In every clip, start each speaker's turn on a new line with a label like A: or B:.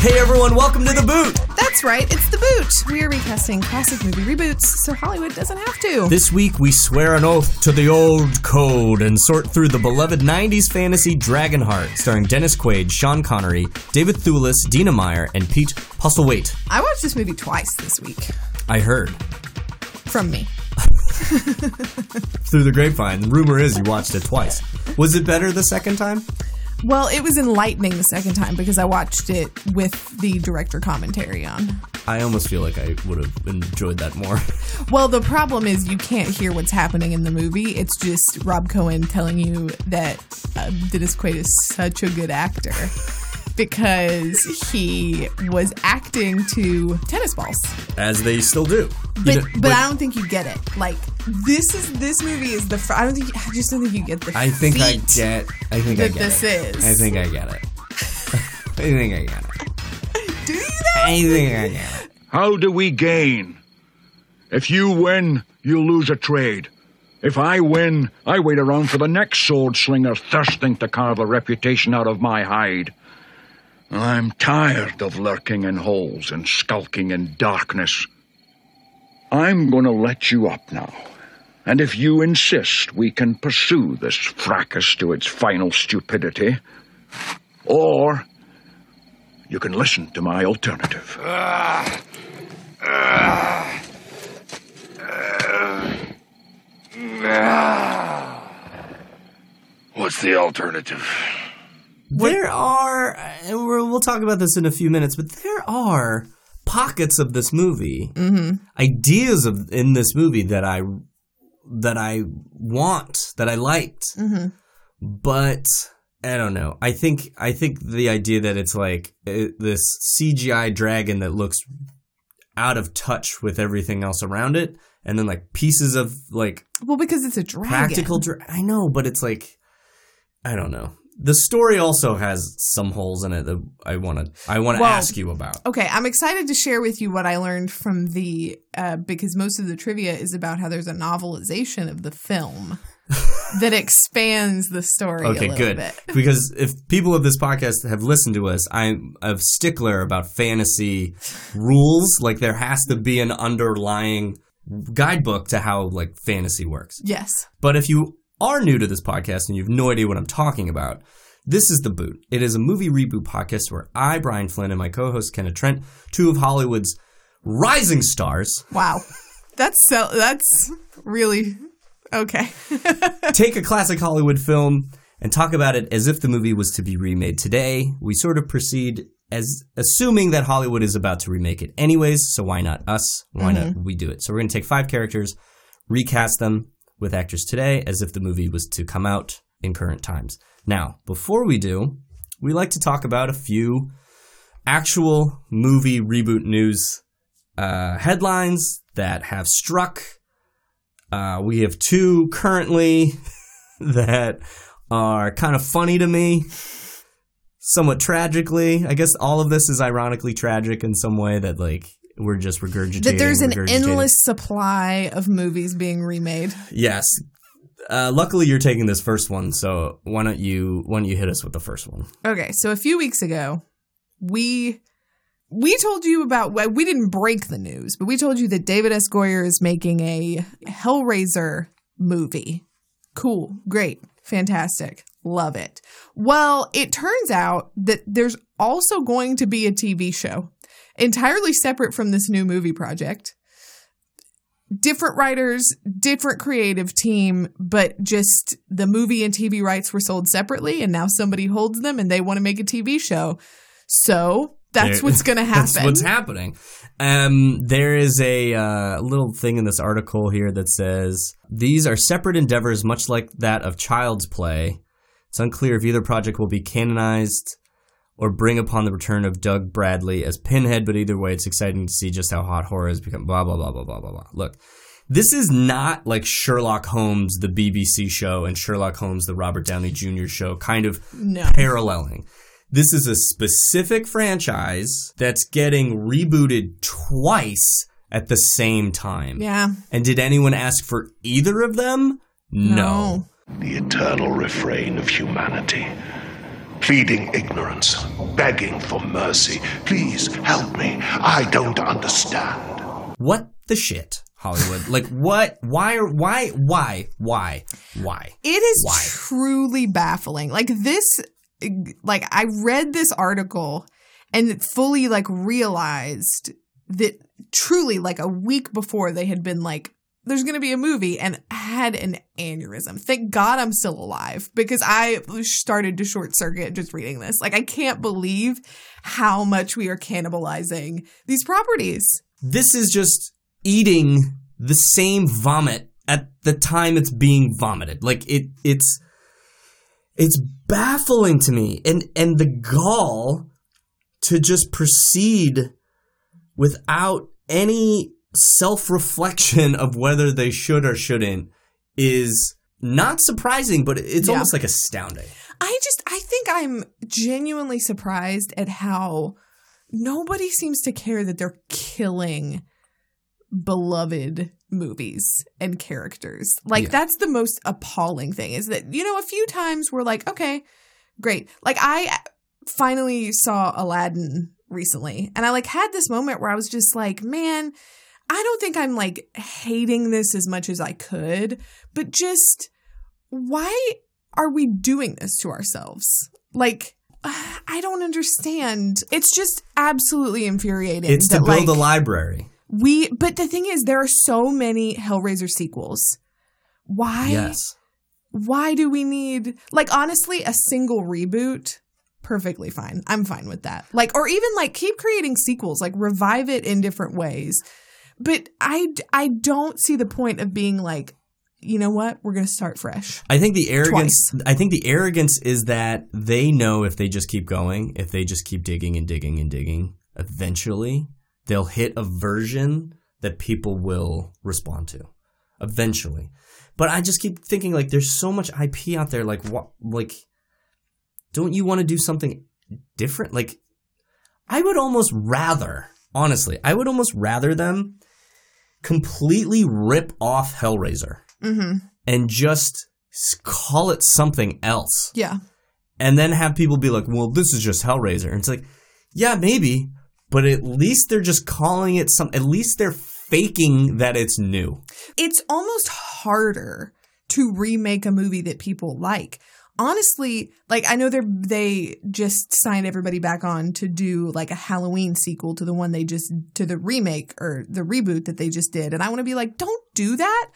A: Hey everyone, welcome to The Boot!
B: That's right, it's The Boot. We are recasting classic movie reboots so Hollywood doesn't have to.
A: This week we swear an oath to the old code and sort through the beloved 90s fantasy Dragonheart, starring Dennis Quaid, Sean Connery, David Thewlis, Dina Meyer, and Pete Postlethwaite.
B: I watched this movie twice this week.
A: I heard.
B: From me.
A: Through the grapevine. The rumor is you watched it twice. Was it better the second time?
B: Well, it was enlightening the second time because I watched it with the director commentary on.
A: I almost feel like I would have enjoyed that more.
B: Well, the problem is you can't hear what's happening in the movie. It's just Rob Cohen telling you that uh, Dennis Quaid is such a good actor because he was acting to tennis balls.
A: As they still do.
B: But
A: You know,
B: but, I don't think you get it. Like this is this movie is the. Fr- I don't think I just don't think you get the.
A: I think I get. I think I get
B: this
A: it.
B: is.
A: I think I get it. I think I get it.
B: Do you though?
A: I think I get it.
C: How do we gain? If you win, you lose a trade. If I win, I wait around for the next sword slinger thirsting to carve a reputation out of my hide. I'm tired of lurking in holes and skulking in darkness. I'm going to let you up now. And if you insist, we can pursue this fracas to its final stupidity. Or you can listen to my alternative.
D: What's the alternative?
A: There are, and we're, we'll talk about this in a few minutes, but there are pockets of this movie, mm-hmm. ideas of in this movie that I that I want, that I liked, mm-hmm. but I don't know. I think I think the idea that it's like uh, this CGI dragon that looks out of touch with everything else around it, and then like pieces of like
B: Well, because it's a dragon.
A: practical dra- I know, but it's like I don't know. The story also has some holes in it that I want to I want to
B: Well,
A: ask you about.
B: Okay, I'm excited to share with you what I learned from the uh, because most of the trivia is about how there's a novelization of the film that expands the story. a
A: Okay, good.
B: Bit.
A: Because if people of this podcast have listened to us, I'm a stickler about fantasy rules. Like there has to be an underlying guidebook to how like fantasy works.
B: Yes.
A: But if you are new to this podcast and you have no idea what I'm talking about, this is The Boot. It is a movie reboot podcast where I, Brian Flynn, and my co host Kenneth Trent, two of Hollywood's rising stars,
B: Wow. That's so. That's really okay.
A: take a classic Hollywood film and talk about it as if the movie was to be remade today. We sort of proceed as assuming that Hollywood is about to remake it anyways, so why not us? Why not mm-hmm. we do it? So we're going to take five characters, recast them with actors today as if the movie was to come out in current times. Now, before we do, we like to talk about a few actual movie reboot news uh, headlines that have struck. Uh, we have two currently that are kind of funny to me, somewhat tragically. I guess all of this is ironically tragic in some way that like we're just regurgitating.
B: that there's an endless supply of movies being remade.
A: Yes. Uh, luckily, you're taking this first one, so why don't you why don't you hit us with the first one?
B: Okay, so a few weeks ago, we we told you about well, we didn't break the news, but we told you that David S. Goyer is making a Hellraiser movie. Cool, great, fantastic, love it. Well, it turns out that there's also going to be a TV show entirely separate from this new movie project. Different writers, different creative team, but just the movie and TV rights were sold separately, and now somebody holds them and they want to make a TV show. So that's what's going to happen.
A: That's what's happening. Um, there is a uh, little thing in this article here that says these are separate endeavors, much like that of Child's Play. It's unclear if either project will be canonized or bring upon the return of Doug Bradley as Pinhead, but either way, it's exciting to see just how hot horror has become. Blah blah blah blah blah blah blah. Look, this is not like Sherlock Holmes, the BBC show, and Sherlock Holmes, the Robert Downey Jr. show, kind of
B: No.
A: paralleling. This is a specific franchise that's getting rebooted twice at the same time.
B: Yeah.
A: And did anyone ask for either of them?
B: No.
D: The eternal refrain of humanity.
E: Pleading ignorance, begging for mercy. Please help me. I don't understand.
A: What the shit, Hollywood? like what? Why? Why? Why? Why? Why?
B: It is
A: Why?
B: truly baffling. Like this, like I read this article and fully like realized that truly like a week before they had been like, there's going to be a movie and had an aneurysm. Thank God I'm still alive because I started to short circuit just reading this. Like I can't believe how much we are cannibalizing these properties.
A: This is just eating the same vomit at the time it's being vomited. Like it, it's, it's baffling to me, and and the gall to just proceed without any self reflection of whether they should or shouldn't is not surprising, but it's
B: Yeah.
A: almost like astounding.
B: I just I think I'm genuinely surprised at how nobody seems to care that they're killing beloved movies and characters. Like
A: Yeah.
B: that's the most appalling thing is that you know a few times we're like okay, great. Like I finally saw Aladdin recently and I like had this moment where I was just like, man, I don't think I'm like hating this as much as I could, but just why are we doing this to ourselves? Like, I don't understand. It's just absolutely infuriating.
A: It's to build
B: like,
A: a library.
B: we, but the thing is, there are so many Hellraiser sequels. Why?
A: Yes.
B: Why do we need, like, honestly, a single reboot? Perfectly fine. I'm fine with that. Like, or even like keep creating sequels, like revive it in different ways. But I, I don't see the point of being like, you know what? We're going to start fresh.
A: I think the arrogance. I think the arrogance is that they know if they just keep going, if they just keep digging and digging and digging, eventually they'll hit a version that people will respond to. Eventually, but I just keep thinking like there's so much IP out there. Like what? Like, don't you want to do something different? Like, I would almost rather, honestly, I would almost rather them completely rip off Hellraiser
B: Mm-hmm.
A: and just call it something else.
B: Yeah.
A: And then have people be like, well, this is just Hellraiser. And it's like, yeah, maybe, but at least they're just calling it some, at least they're faking that it's new.
B: it's almost harder to remake a movie that people like. Honestly, like I know they are they just signed everybody back on to do like a Halloween sequel to the one they just to the remake or the reboot that they just did and I want to be like don't do that.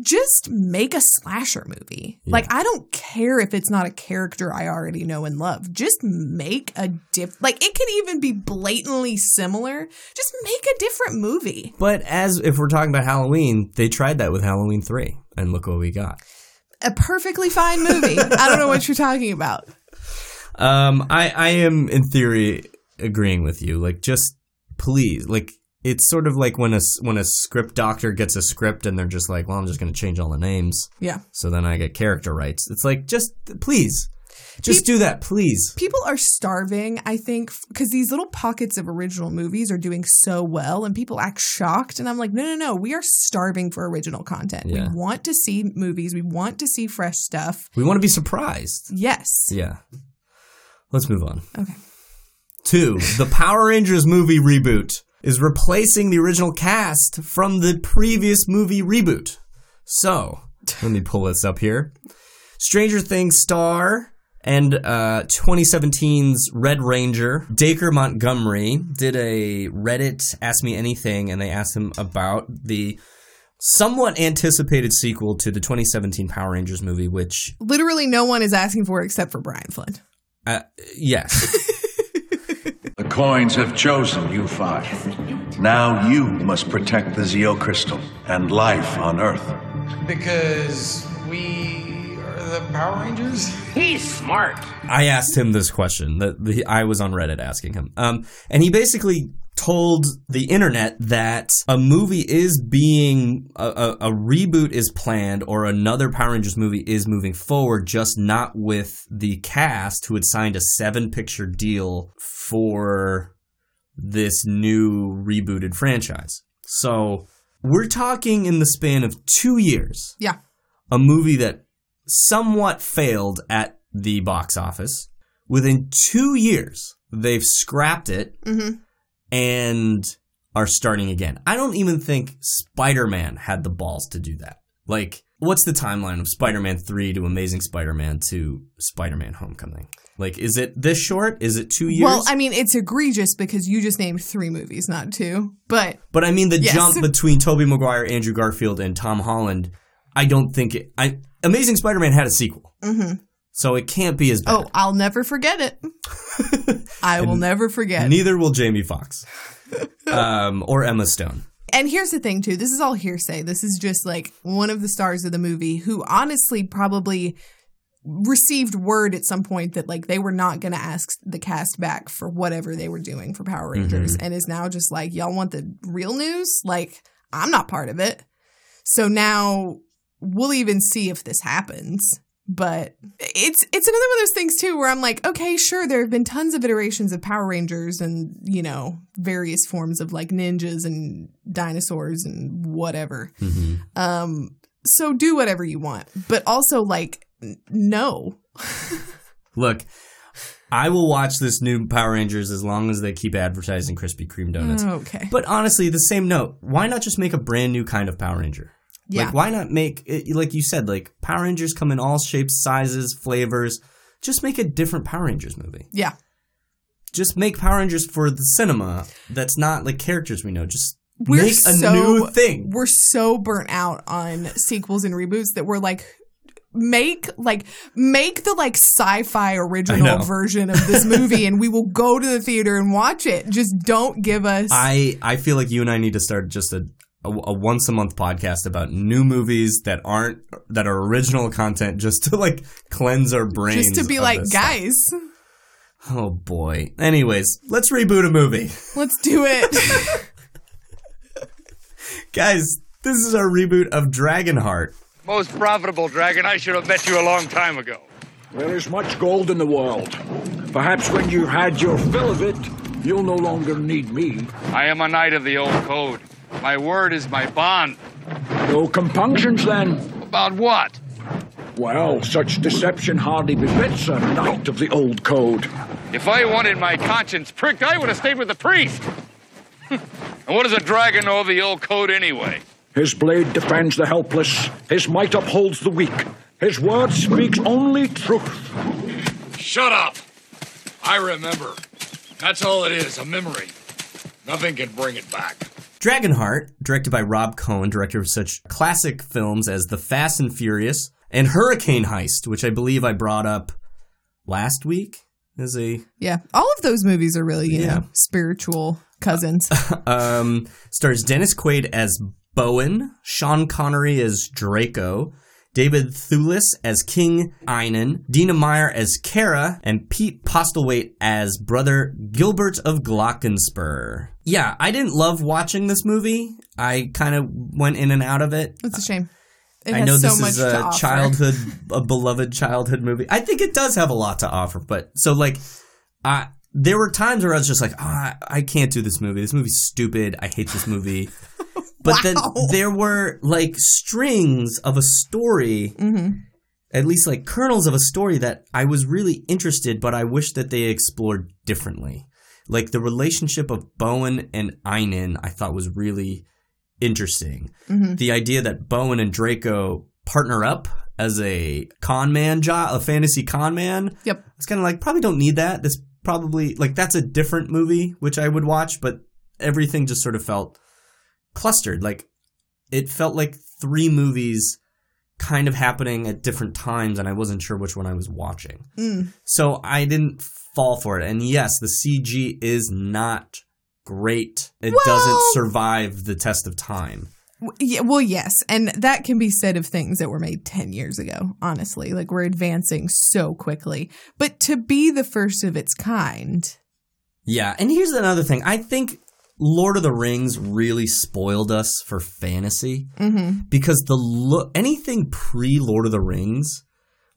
B: Just make a slasher movie. Like I don't care if it's not a character I already know and love. Just make a diff like it can even be blatantly similar. Just make a different movie.
A: But as if we're talking about Halloween, they tried that with Halloween 3. And look what we got.
B: A perfectly fine movie. I don't know what you're talking about.
A: Um, I, I am in theory agreeing with you. Like, just please, like, it's sort of like when a when a script doctor gets a script and they're just like, well, I'm just going to change all the names,
B: Yeah.
A: so then I get character rights. It's like, just please, just do that, please.
B: People are starving, I think, because these little pockets of original movies are doing so well and people act shocked. And I'm like, no, no, no. We are starving for original content.
A: Yeah.
B: We want to see movies. We want to see fresh stuff.
A: We want to be surprised.
B: Yes.
A: Yeah. Let's move on.
B: Okay.
A: Two, the Power Rangers movie reboot is replacing the original cast from the previous movie reboot. So, let me pull this up here. Stranger Things star and uh, 2017's Red Ranger, Dacre Montgomery, did a Reddit Ask Me Anything, and they asked him about the somewhat anticipated sequel to the 2017 Power Rangers movie, which,
B: Literally, no one is asking for except for Brian Flynn.
A: uh, yes,
D: The coins have chosen you five. Now you must protect the Zeo crystal and life on Earth.
F: Because we are the Power Rangers?
G: He's smart.
A: I asked him this question that I was on Reddit asking him, um, and he basically told the internet that a movie is being a, a, a reboot is planned or another Power Rangers movie is moving forward, just not with the cast who had signed a seven picture deal for this new rebooted franchise. So we're talking in the span of two years
B: Yeah.
A: a movie that somewhat failed at the box office, Within two years, they've scrapped it
B: Mhm.
A: and are starting again. I don't even think Spider Man had the balls to do that. Like, what's the timeline of Spider Man 3 to Amazing Spider Man to Spider Man Homecoming? Like, is it this short? Is it two years?
B: Well, I mean, it's egregious because you just named three movies, not two. But
A: But I mean, the
B: Yes.
A: jump between Tobey Maguire, Andrew Garfield, and Tom Holland, I don't think it. I Amazing Spider-Man had a sequel, mm-hmm. so it can't be as bad.
B: oh, I'll never forget it. I will never forget.
A: Neither will Jamie Foxx um, or Emma Stone.
B: And here's the thing, too. This is all hearsay. This is just like one of the stars of the movie who honestly probably received word at some point that like they were not going to ask the cast back for whatever they were doing for Power Rangers and is now just like, y'all want the real news? Like, I'm not part of it. So now we'll even see if this happens. But it's it's another one of those things too where I'm like, okay, sure, there have been tons of iterations of Power Rangers and, you know, various forms of like ninjas and dinosaurs and whatever. Um so do whatever you want. But also like n- no.
A: Look, I will watch this new Power Rangers as long as they keep advertising Krispy Kreme donuts.
B: Okay.
A: But honestly, the same note. Why not just make a brand new kind of Power Ranger?
B: Yeah.
A: Like, why not make it, like you said, like Power Rangers come in all shapes, sizes, flavors. Just make a different Power Rangers movie.
B: Yeah.
A: Just make Power Rangers for the cinema. That's not like characters we know. Just
B: We're
A: make a
B: so,
A: new thing.
B: We're so burnt out on sequels and reboots that we're like make like make the like sci-fi original version of this movie and we will go to the theater and watch it. Just don't give us
A: I I feel like you and I need to start just a a, a once a month podcast about new movies that aren't that are original content, just to like cleanse our brains.
B: just to be like,
A: this stuff.
B: guys,
A: Oh boy. Anyways, let's reboot a movie.
B: let's do it.
A: Guys, this is our reboot of Dragonheart.
G: Most profitable dragon. I should have met you a long time ago.
C: There is much gold in the world. Perhaps when you've had your fill of it, you'll no longer need me.
G: I am a knight of the old code. My word is my bond.
C: No compunctions then.
G: About what?
C: Well, such deception hardly befits a knight of the old code.
G: If I wanted my conscience pricked, I would have stayed with the priest. and what does a dragon know of the old code anyway?
C: His blade defends the helpless, his might upholds the weak, his word speaks only truth.
H: Shut up! I remember. That's all it is, a memory. Nothing can bring it back.
A: Dragonheart, directed by Rob Cohen, director of such classic films as The Fast and Furious and Hurricane Heist, which I believe I brought up last week as a
B: yeah. All of those movies are really, you
A: Yeah.
B: know, spiritual cousins.
A: um, stars Dennis Quaid as Bowen, Sean Connery as Draco, David Thewlis as King Einon, Dina Meyer as Kara, and Pete Postlethwaite as Brother Gilbert of Glockenspur. Yeah, I didn't love watching this movie. I kind of went in and out of it.
B: It's a shame. It
A: I know
B: so
A: this
B: much
A: is a childhood, a beloved childhood movie. I think it does have a lot to offer, but so like, I there were times where I was just like, ah, I can't do this movie. This movie's stupid. I hate this movie. But then there were like strings of a story, mm-hmm. at least like kernels of a story that I was really interested, but I wish that they explored differently. Like the relationship of Bowen and Einon, I thought was really interesting. Mm-hmm. The idea that Bowen and Draco partner up as a con man job, a fantasy con man.
B: Yep.
A: It's kind of like probably don't need that. This probably like that's a different movie which I would watch, but everything just sort of felt clustered. Like it felt like three movies kind of happening at different times, and I wasn't sure which one I was watching. Hmm. So I didn't fall for it. And yes, the CG is not great. It doesn't survive the test of time.
B: Yeah, well, yes, and that can be said of things that were made ten years ago. Honestly, like we're advancing so quickly, but to be the first of its kind,
A: Yeah, and here's another thing. I think Lord of the Rings really spoiled us for fantasy. Mm-hmm. Because the look anything pre Lord of the Rings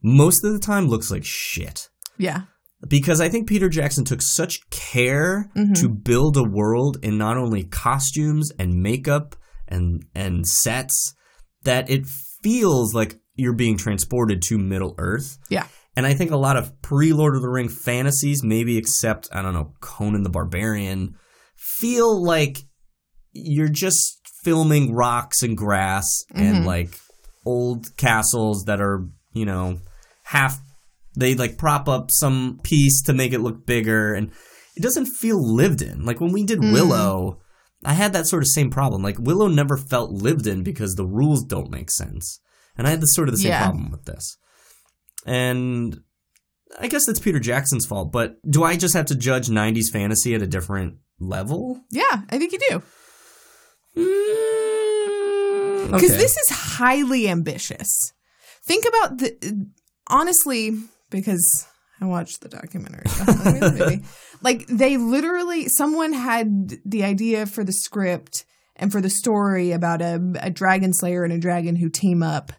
A: most of the time looks like shit.
B: yeah,
A: Because I think Peter Jackson took such care mm-hmm. to build a world in not only costumes and makeup and and sets that it feels like you're being transported to Middle Earth.
B: yeah,
A: And I think a lot of pre Lord of the Ring fantasies, maybe except, I don't know, Conan the Barbarian, feel like you're just filming rocks and grass and mm-hmm. like old castles that are, you know, half, they like prop up some piece to make it look bigger. And it doesn't feel lived in. Like when we did mm. Willow, I had that sort of same problem. Like Willow never felt lived in because the rules don't make sense. And I had the sort of the same
B: Yeah.
A: problem with this. And I guess that's Peter Jackson's fault, but do I just have to judge 90s fantasy at a different level?
B: Yeah, I think you do.
A: Mm,
B: Because
A: okay.
B: this is highly ambitious. Think about the honestly, because I watched the documentary. The. Like they literally, someone had the idea for the script and for the story about a, a dragon slayer and a dragon who team up.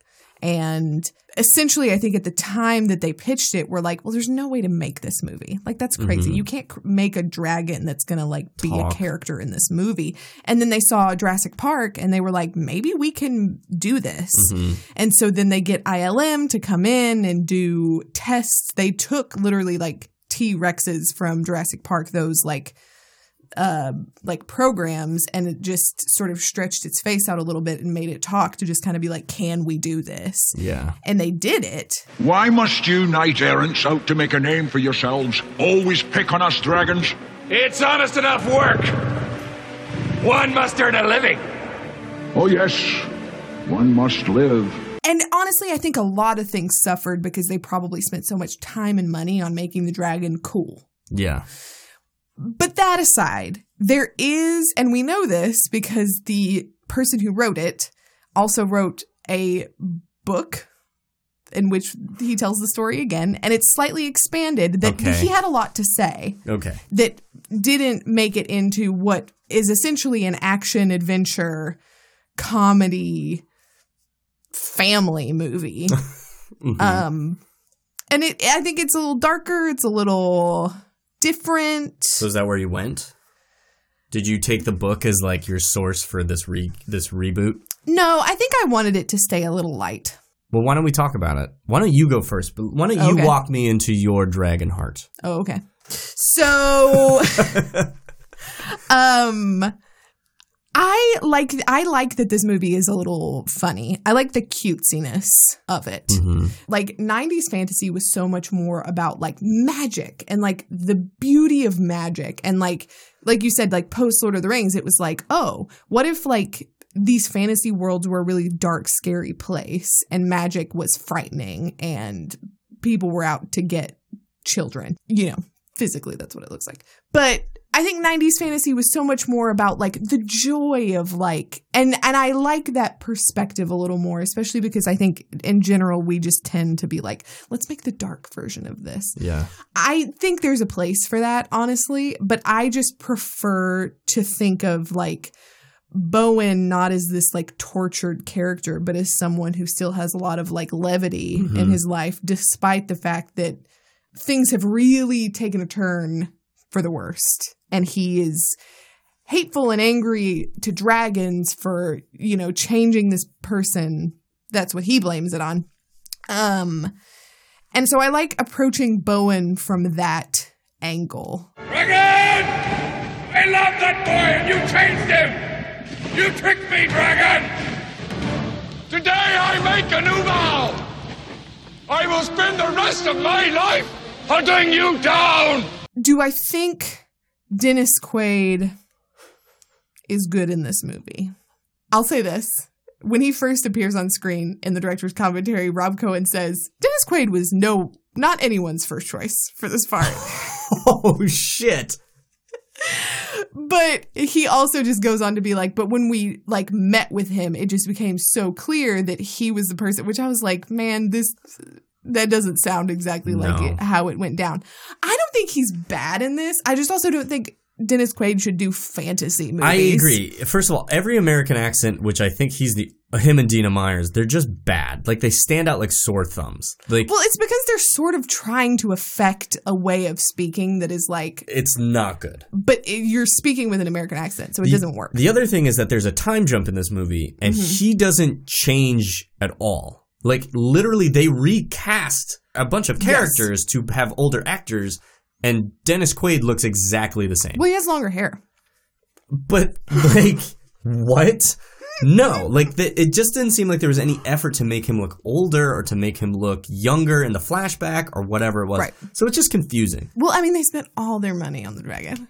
B: And essentially, I think at the time that they pitched it, we're like, well, there's no way to make this movie. Like, that's crazy. Mm-hmm. You can't cr- make a dragon that's going to like be
A: Talk.
B: a character in this movie. And then they saw Jurassic Park and they were like, maybe we can do this. Mm-hmm. And so then they get ILM to come in and do tests. They took literally like T Rexes from Jurassic Park, those like uh like programs and it just sort of stretched its face out a little bit and made it talk to just kind of be like can we do this
A: Yeah.
B: and they did it
C: Why must you knight errants out to make a name for yourselves always pick on us dragons?
H: It's honest enough work. One must earn a living.
C: Oh, yes, one must live.
B: and honestly i think a lot of things suffered because they probably spent so much time and money on making the dragon cool
A: Yeah.
B: But that aside, there is, and we know this because the person who wrote it also wrote a book in which he tells the story again, and it's slightly expanded that
A: Okay.
B: he had a lot to say
A: Okay.
B: that didn't make it into what is essentially an action adventure comedy family movie. Um and it I think it's a little darker, it's a little different.
A: So is that where you went? Did you take the book as like your source for this re this reboot?
B: No, I think I wanted it to stay a little light.
A: Well, why don't we talk about it? Why don't you go first? But why don't you
B: Okay.
A: walk me into your dragon heart?
B: Oh, okay. So um I like I like that this movie is a little funny. I like the cutesiness of it. Mm-hmm. Like 90s fantasy was so much more about like magic and like the beauty of magic and like like you said like post Lord of the Rings it was like, "Oh, what if like these fantasy worlds were a really dark scary place and magic was frightening and people were out to get children, you know, physically that's what it looks like. But I think 90s fantasy was so much more about like the joy of like and and I like that perspective a little more especially because I think in general we just tend to be like let's make the dark version of this.
A: Yeah.
B: I think there's a place for that honestly, but I just prefer to think of like Bowen not as this like tortured character, but as someone who still has a lot of like levity in mm-hmm. his life, despite the fact that things have really taken a turn for the worst. And he is hateful and angry to dragons for, you know, changing this person. That's what he blames it on. Um, and so I like approaching Bowen from that angle.
H: Dragon! I love that boy and you changed him! You tricked me, Dragon! Today I make a new vow! I will spend the rest of my life hunting you down!
B: Do I think Dennis Quaid is good in this movie? I'll say this. When he first appears on screen in the director's commentary, Rob Cohen says Dennis Quaid was no not anyone's first choice for this part.
A: Oh shit.
B: but he also just goes on to be like, but when we like met with him, it just became so clear that he was the person, which I was like, man, this that doesn't sound exactly like it, how it went down. I don't think he's bad in this. I just also don't think Dennis Quaid should do fantasy movies.
A: I agree. First of all, every American accent, which I think he's the him and Dina Meyers, they're just bad. Like they stand out like sore thumbs. Like
B: Well, it's because they're sort of trying to affect a way of speaking that is like,
A: it's not good.
B: but you're speaking with an American accent, so it doesn't work.
A: The other thing is that there's a time jump in this movie, and
B: Mm-hmm.
A: he doesn't change at all. Like literally, they recast a bunch of characters to have older actors, and Dennis Quaid looks exactly the same.
B: Well, he has longer hair.
A: But like, what? No, like the, it just didn't seem like there was any effort to make him look older or to make him look younger in the flashback or whatever it was.
B: Right.
A: So it's just confusing.
B: Well, I mean, they spent all their money on the dragon.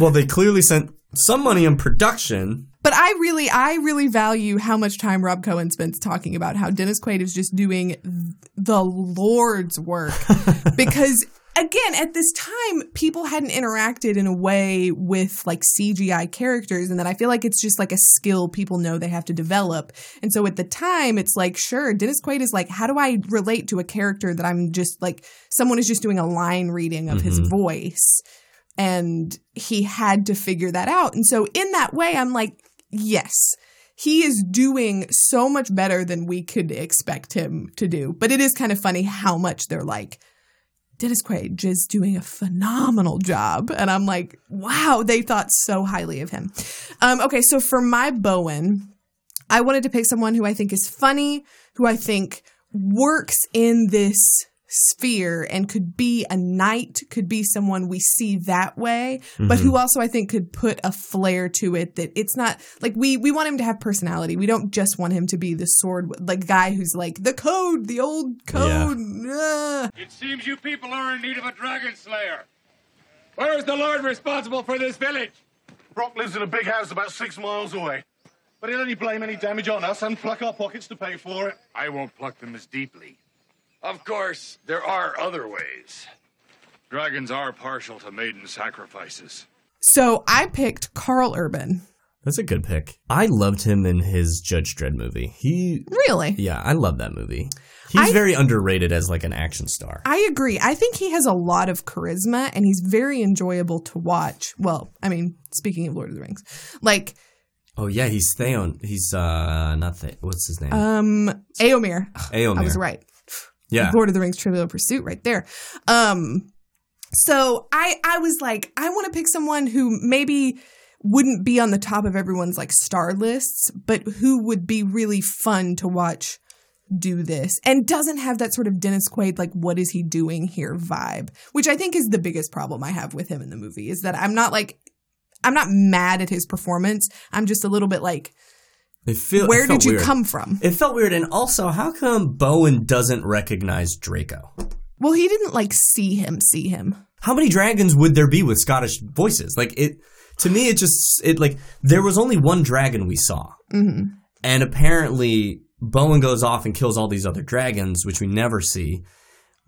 A: Well, they clearly sent some money on production.
B: But I really, I really value how much time Rob Cohen spends talking about how Dennis Quaid is just doing the Lord's work. because again, at this time, people hadn't interacted in a way with like CGI characters, and that I feel like it's just like a skill people know they have to develop. And so at the time, it's like, sure, Dennis Quaid is like, how do I relate to a character that I'm just like, someone is just doing a line reading of his mm-hmm. voice? And he had to figure that out. And so in that way, I'm like, yes. He is doing so much better than we could expect him to do. But it is kind of funny how much they're like, Dennis Quaid just doing a phenomenal job. And I'm like, wow, they thought so highly of him. Um, okay, so for my Bowen, I wanted to pick someone who I think is funny, who I think works in this sphere and could be a knight, could be someone we see that way, but who also I think could put a flair to it that it's not like we we want him to have personality. We don't just want him to be the sword like guy who's like the code, the old code. uh."
H: It seems you people are in need of a dragon slayer. Where is the Lord responsible for this village?
I: Brock lives in a big house about six miles away. But he'll only blame any damage on us and pluck our pockets to pay for it.
H: I won't pluck them as deeply. Of course, there are other ways. Dragons are partial to maiden sacrifices.
B: So I picked Karl Urban.
A: That's a good pick. I loved him in his Judge Dredd movie. He,
B: Really?
A: yeah, I love that movie. He's
B: I-
A: very underrated as like an action star.
B: I agree. I think he has a lot of charisma and he's very enjoyable to watch. Well, I mean, speaking of Lord of the Rings, like
A: Oh yeah, he's Theon. He's uh not the what's his name?
B: um Éomer.
A: Éomer.
B: I was right.
A: Yeah.
B: Lord of the Rings Trivial Pursuit right there. Um so I I was like I want to pick someone who maybe wouldn't be on the top of everyone's like star lists, but who would be really fun to watch do this and doesn't have that sort of Dennis Quaid like what is he doing here vibe, which I think is the biggest problem I have with him in the movie is that I'm not like I'm not mad at his performance. I'm just a little bit like
A: It feel,
B: where
A: it
B: did you
A: weird.
B: come from?
A: It felt weird, and also, how come Bowen doesn't recognize Draco?
B: Well, he didn't like see him see him.
A: How many dragons would there be with Scottish voices? Like it, to me, it just it like there was only one dragon we saw,
B: Mm-hmm.
A: and apparently Bowen goes off and kills all these other dragons, which we never see.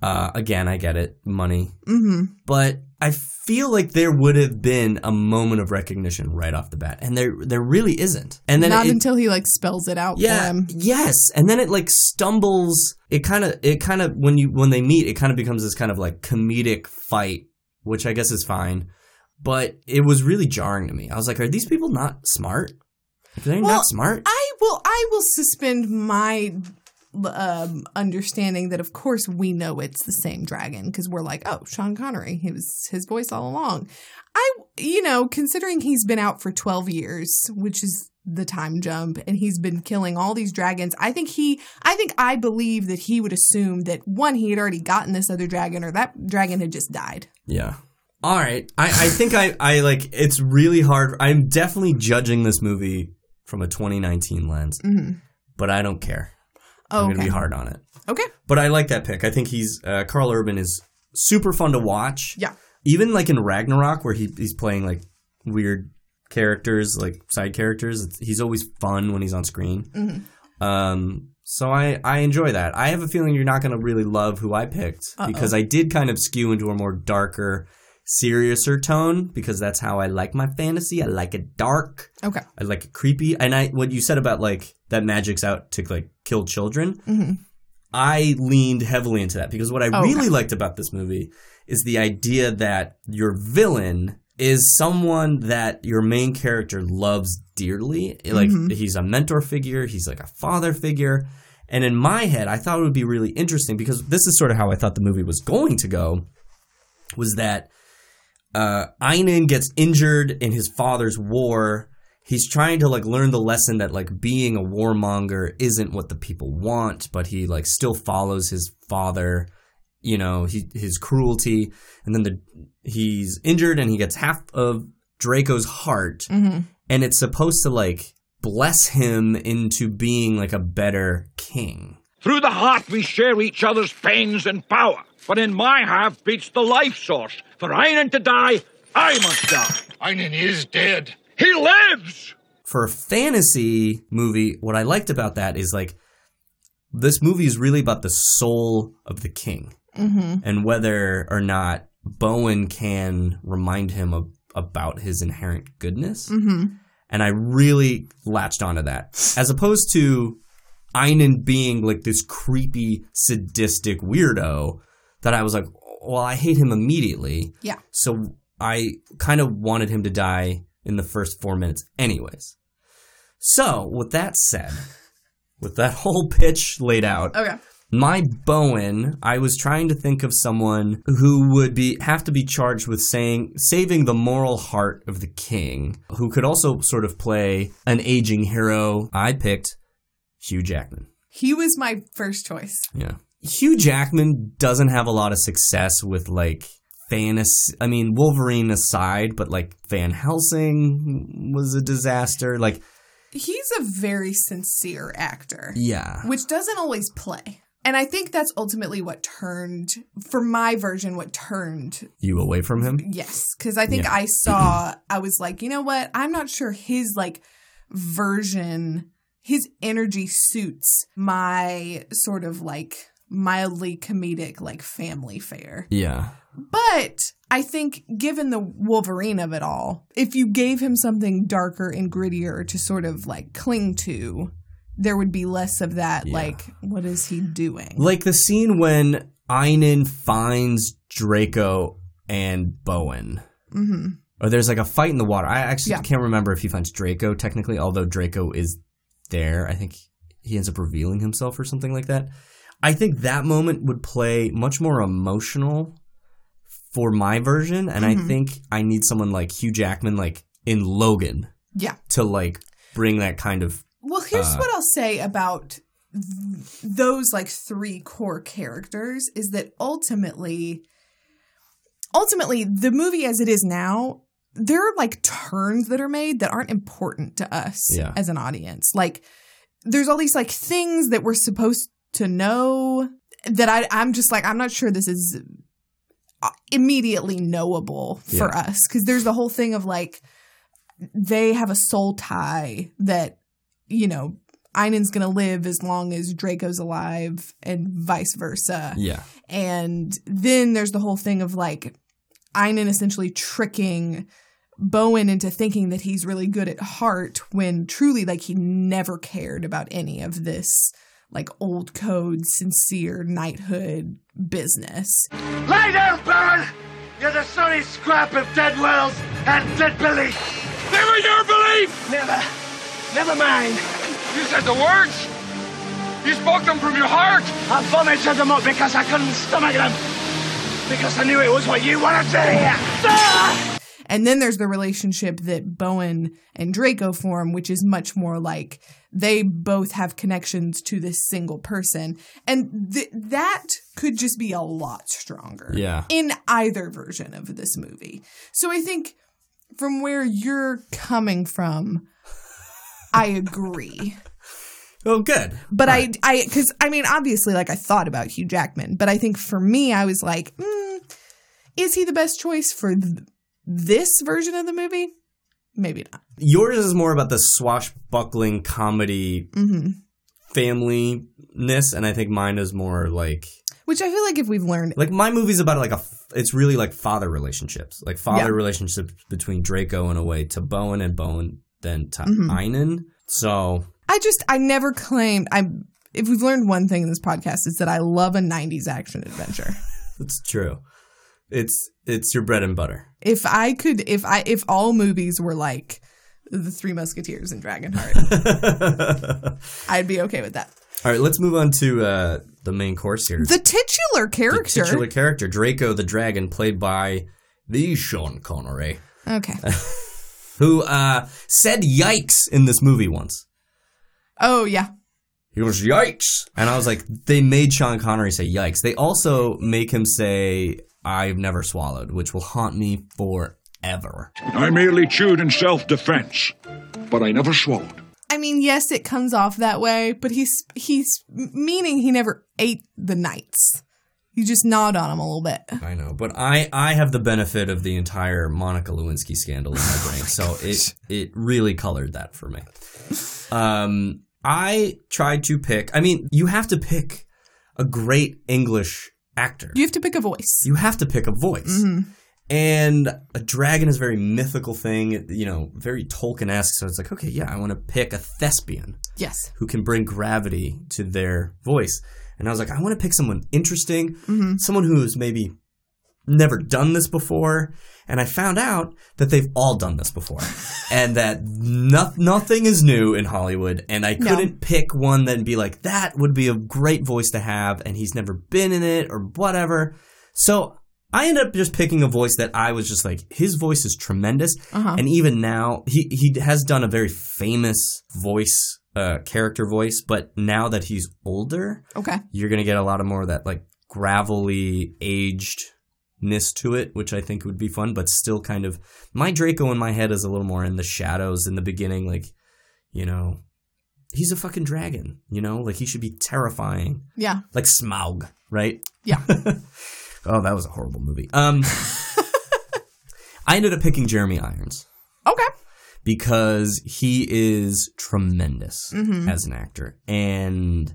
A: Uh, again, I get it, money,
B: Mm-hmm.
A: but I feel like there would have been a moment of recognition right off the bat, and there there really isn't. And then
B: Not
A: it,
B: until he like spells it out for
A: yeah,
B: him.
A: yes, and then it like stumbles. It kind of, it kind of when you when they meet, it kind of becomes this kind of like comedic fight, which I guess is fine. But it was really jarring to me. I was like, are these people not smart? They're
B: Well,
A: not smart.
B: I will. I will suspend my um, understanding that, of course, we know it's the same dragon because we're like, oh, Sean Connery. He was his voice all along. I, you know, considering he's been out for twelve years, which is the time jump, and he's been killing all these dragons. I think he. I think I believe that he would assume that one, he had already gotten this other dragon, or that dragon had just died.
A: Yeah. All right. I, I think I, I like it's really hard. I'm definitely judging this movie from a 2019 lens, but I don't care.
B: Oh,
A: I'm
B: okay.
A: gonna be hard on it.
B: Okay.
A: But I like that pick. I think he's uh, Karl Urban is super fun to watch.
B: Yeah.
A: Even like in Ragnarok, where he he's playing like weird characters, like side characters. It's, he's always fun when he's on screen.
B: Mm-hmm.
A: Um, so I I enjoy that. I have a feeling you're not going to really love who I picked because I did kind of skew into a more darker, seriouser tone because that's how I like my fantasy. I like it dark.
B: Okay.
A: I like it creepy. And I what you said about like that magic's out to like kill children. I leaned heavily into that because what I
B: Oh,
A: really
B: okay.
A: liked about this movie is the idea that your villain is someone that your main character loves dearly. Like he's a mentor figure, he's like a father figure. And in my head, I thought it would be really interesting because this is sort of how I thought the movie was going to go was that uh, Einon gets injured in his father's war. He's trying to like learn the lesson that like being a warmonger isn't what the people want, but he like still follows his father, you know, he, his cruelty, and then the he's injured and he gets half of Draco's heart, mm-hmm. and it's supposed to like bless him into being like a better king.
C: Through the heart we share each other's pains and power. But in my half beats the life source. For Einon to die, I must die.
H: Einon is dead.
C: He lives!
A: For a fantasy movie, what I liked about that is like this movie is really about the soul of the king mm-hmm. and whether or not Bowen can remind him of, about his inherent goodness. Mm-hmm. And I really latched onto that. As opposed to Einon being like this creepy, sadistic weirdo that I was like, well, I hate him immediately.
B: Yeah.
A: So I kind of wanted him to die in the first four minutes, anyways. So, with that said, with that whole pitch laid out,
B: Okay.
A: my Bowen, I was trying to think of someone who would be have to be charged with saying saving the moral heart of the king, who could also sort of play an aging hero. I picked Hugh Jackman.
B: He was my first choice.
A: Yeah. Hugh Jackman doesn't have a lot of success with like fantasy. I mean, Wolverine aside, but like Van Helsing was a disaster. Like,
B: He's a very sincere actor.
A: yeah.
B: which doesn't always play. And I think that's ultimately what turned, for my version, what turned,
A: You away from him?
B: yes. Because I think
A: Yeah.
B: I saw, I was like, you know what? I'm not sure his like version, his energy suits my sort of like mildly comedic, like family fare.
A: Yeah.
B: But I think, given the Wolverine of it all, if you gave him something darker and grittier to sort of like cling to, there would be less of that.
A: Yeah.
B: Like, what is he doing?
A: Like the scene when Einon finds Draco and Bowen.
B: hmm
A: Or there's like a fight in the water. I actually
B: Yeah.
A: can't remember if he finds Draco technically, although Draco is there. I think he ends up revealing himself or something like that. I think that moment would play much more emotional for my version, and I
B: Mhm.
A: think I need someone like Hugh Jackman, like in Logan,
B: Yeah.
A: to like bring that kind of
B: Well, here's
A: Uh,
B: what I'll say about th- those like three core characters is that ultimately, ultimately, the movie as it is now, there are like turns that are made that aren't important to us
A: Yeah.
B: as an audience. Like, there's all these like things that we're supposed to know that I, I'm just like, I'm not sure this is immediately knowable for
A: Yeah.
B: us because there's the whole thing of like, they have a soul tie that you know, Einon's gonna live as long as Draco's alive and vice versa.
A: yeah,
B: And then there's the whole thing of like Einon essentially tricking Bowen into thinking that he's really good at heart when truly like he never cared about any of this like old code sincere knighthood business.
I: Lie down, Baron! You're the sorry scrap of dead wells and dead belief!
H: Never your belief!
I: Never. Never mind.
H: You said the words. You spoke them from your heart.
I: I vomited them up because I couldn't stomach them. Because I knew it was what you wanted to hear. Ah!
B: And then there's the relationship that Bowen and Draco form, which is much more like they both have connections to this single person. And th- that could just be a lot stronger
A: yeah.
B: in either version of this movie. So I think from where you're coming from, I agree.
A: Oh, good.
B: But I, I, because I mean, obviously, like I thought about Hugh Jackman, but I think for me, I was like, mm, is he the best choice for th- this version of the movie? Maybe not.
A: Yours is more about the swashbuckling comedy
B: hmm
A: family-ness, and I think mine is more like
B: Which I feel like if we've learned,
A: like my movie's about like a, it's really like father relationships like father
B: Yeah.
A: relationships between draco in a way to bowen and bowen then to
B: Mhm.
A: Einon. so
B: I just, I never claimed. I, if we've learned one thing in this podcast, is that I love a '90s action adventure.
A: That's true it's it's your bread and butter
B: if I could, if I, if all movies were like the Three Musketeers and Dragonheart, I'd be okay with that.
A: All right, let's move on to uh the main course here
B: The titular
A: the
B: character.
A: titular character draco the dragon played by the sean connery
B: okay.
A: who uh, said "yikes" in this movie once.
B: Oh yeah.
A: He was yikes, and I was like, they made Sean Connery say yikes. They also make him say "I've never swallowed," which will haunt me forever.
C: I merely chewed in self defense, but I never swallowed.
B: I mean, yes, it comes off that way, but he's he's meaning he never ate the knights. You just gnawed on them a little bit.
A: I know, but I I have the benefit of the entire Monica Lewinsky scandal in my brain, so it it really colored that for me. Um, I tried to pick. I mean, you have to pick a great English actor.
B: You have to pick a voice.
A: You have to pick a voice. Mm-hmm. And a dragon is a very mythical thing, you know, very Tolkien esque. So it's like, okay, yeah, I want to pick a thespian
B: Yes.
A: who can bring gravity to their voice. And I was like, I want to pick someone interesting, mm-hmm. someone who's maybe never done this before. And I found out that they've all done this before and that no- nothing is new in Hollywood. And I couldn't pick one that'd be like, that would be a great voice to have. And he's never been in it or whatever. So I ended up just picking a voice that I was just like, his voice is tremendous. And even now, he, he has done a very famous voice, uh, character voice. But now that he's older,
B: Okay.
A: you're to get a lot of more of that like gravelly agedness to it, which I think would be fun, but still kind of my Draco in my head is a little more in the shadows in the beginning. Like, you know, he's a fucking dragon, you know, like he should be terrifying,
B: Yeah.
A: like Smaug, right?
B: Yeah.
A: Oh, that was a horrible movie. Um, I ended up picking Jeremy Irons
B: Okay.
A: because he is tremendous
B: Mm-hmm.
A: as an actor and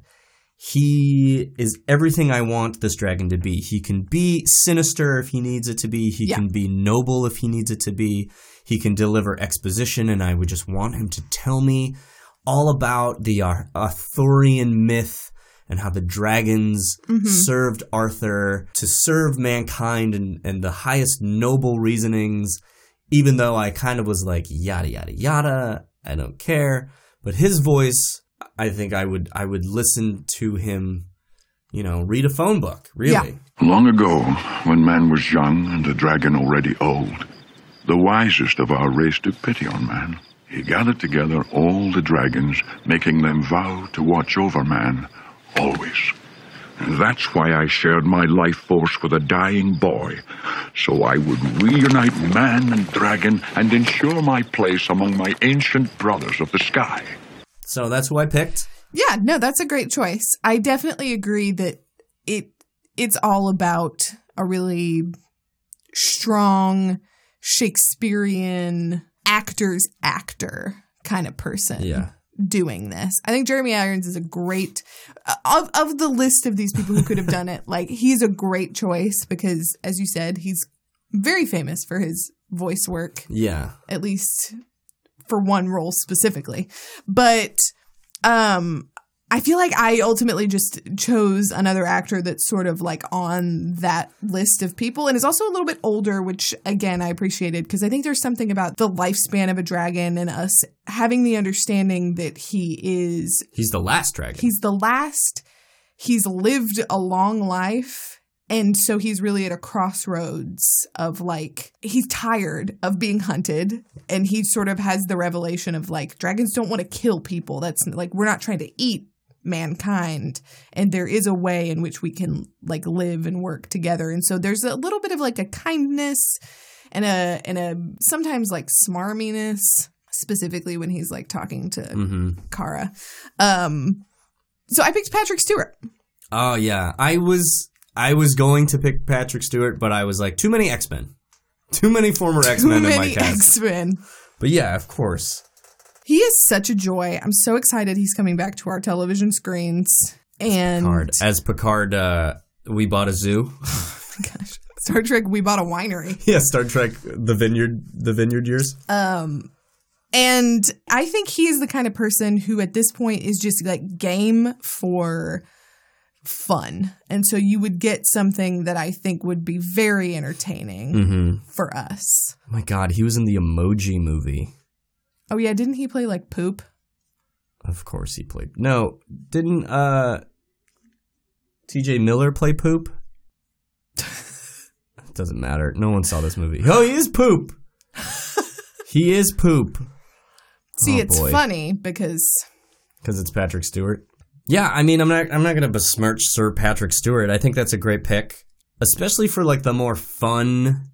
A: he is everything I want this dragon to be. He can be sinister if he needs it to be. He
B: Yeah.
A: can be noble if he needs it to be. He can deliver exposition and I would just want him to tell me all about the Ar- Arthurian myth and how the dragons mm-hmm. served Arthur to serve mankind and, and the highest noble reasonings even though I kind of was like yada yada yada, I don't care. But his voice, I think I would I would listen to him, you know, read a phone book. Really,
B: Yeah.
C: Long ago, when man was young and the dragon already old, the wisest of our race took pity on man. He gathered together all the dragons, making them vow to watch over man always. And that's why I shared my life force with a dying boy, so I would reunite man and dragon and ensure my place among my ancient brothers of the sky.
A: So that's who I picked.
B: Yeah, no, that's a great choice. I definitely agree that it it's all about a really strong Shakespearean actor's actor kind of person.
A: Yeah.
B: Doing this, I think Jeremy Irons is a great uh, of of the list of these people who could have done it. Like he's a great choice because, as you said, he's very famous for his voice work
A: Yeah,
B: at least for one role specifically. But um I feel like I ultimately just chose another actor that's sort of like on that list of people and is also a little bit older, which again I appreciated because I think there's something about the lifespan of a dragon and us having the understanding that he is
A: he's the last dragon.
B: he's the last he's lived a long life and so he's really at a crossroads of like he's tired of being hunted and he sort of has the revelation of like dragons don't want to kill people that's like we're not trying to eat mankind and there is a way in which we can like live and work together and so there's a little bit of like a kindness and a and a sometimes like smarminess specifically when he's like talking to
A: hmm
B: Kara. Um, so I picked Patrick Stewart.
A: Oh yeah, I was I was going to pick Patrick Stewart, but I was like too many X Men, too many former X Men in my
B: many
A: cast.
B: X Men.
A: But yeah, of course.
B: He is such a joy. I'm so excited he's coming back to our television screens. And
A: Picard as Picard, uh, we bought a zoo.
B: gosh, Star Trek, we bought a winery.
A: yeah, Star Trek, the Vineyard, the Vineyard years.
B: Um, and I think he's the kind of person who at this point is just like game for fun. And so you would get something that I think would be very entertaining
A: Mm-hmm.
B: for us.
A: Oh my God, he was in the Emoji movie.
B: Oh yeah, didn't he play like poop?
A: Of course, he played. No, didn't uh, T.J. Miller play Poop? Doesn't matter. No one saw this movie. Oh, he is Poop. He is poop
B: See,
A: Oh,
B: it's
A: boy.
B: funny because
A: because it's Patrick Stewart. Yeah, I mean, I'm not I'm not going to besmirch Sir Patrick Stewart. I think that's a great pick, especially for like the more fun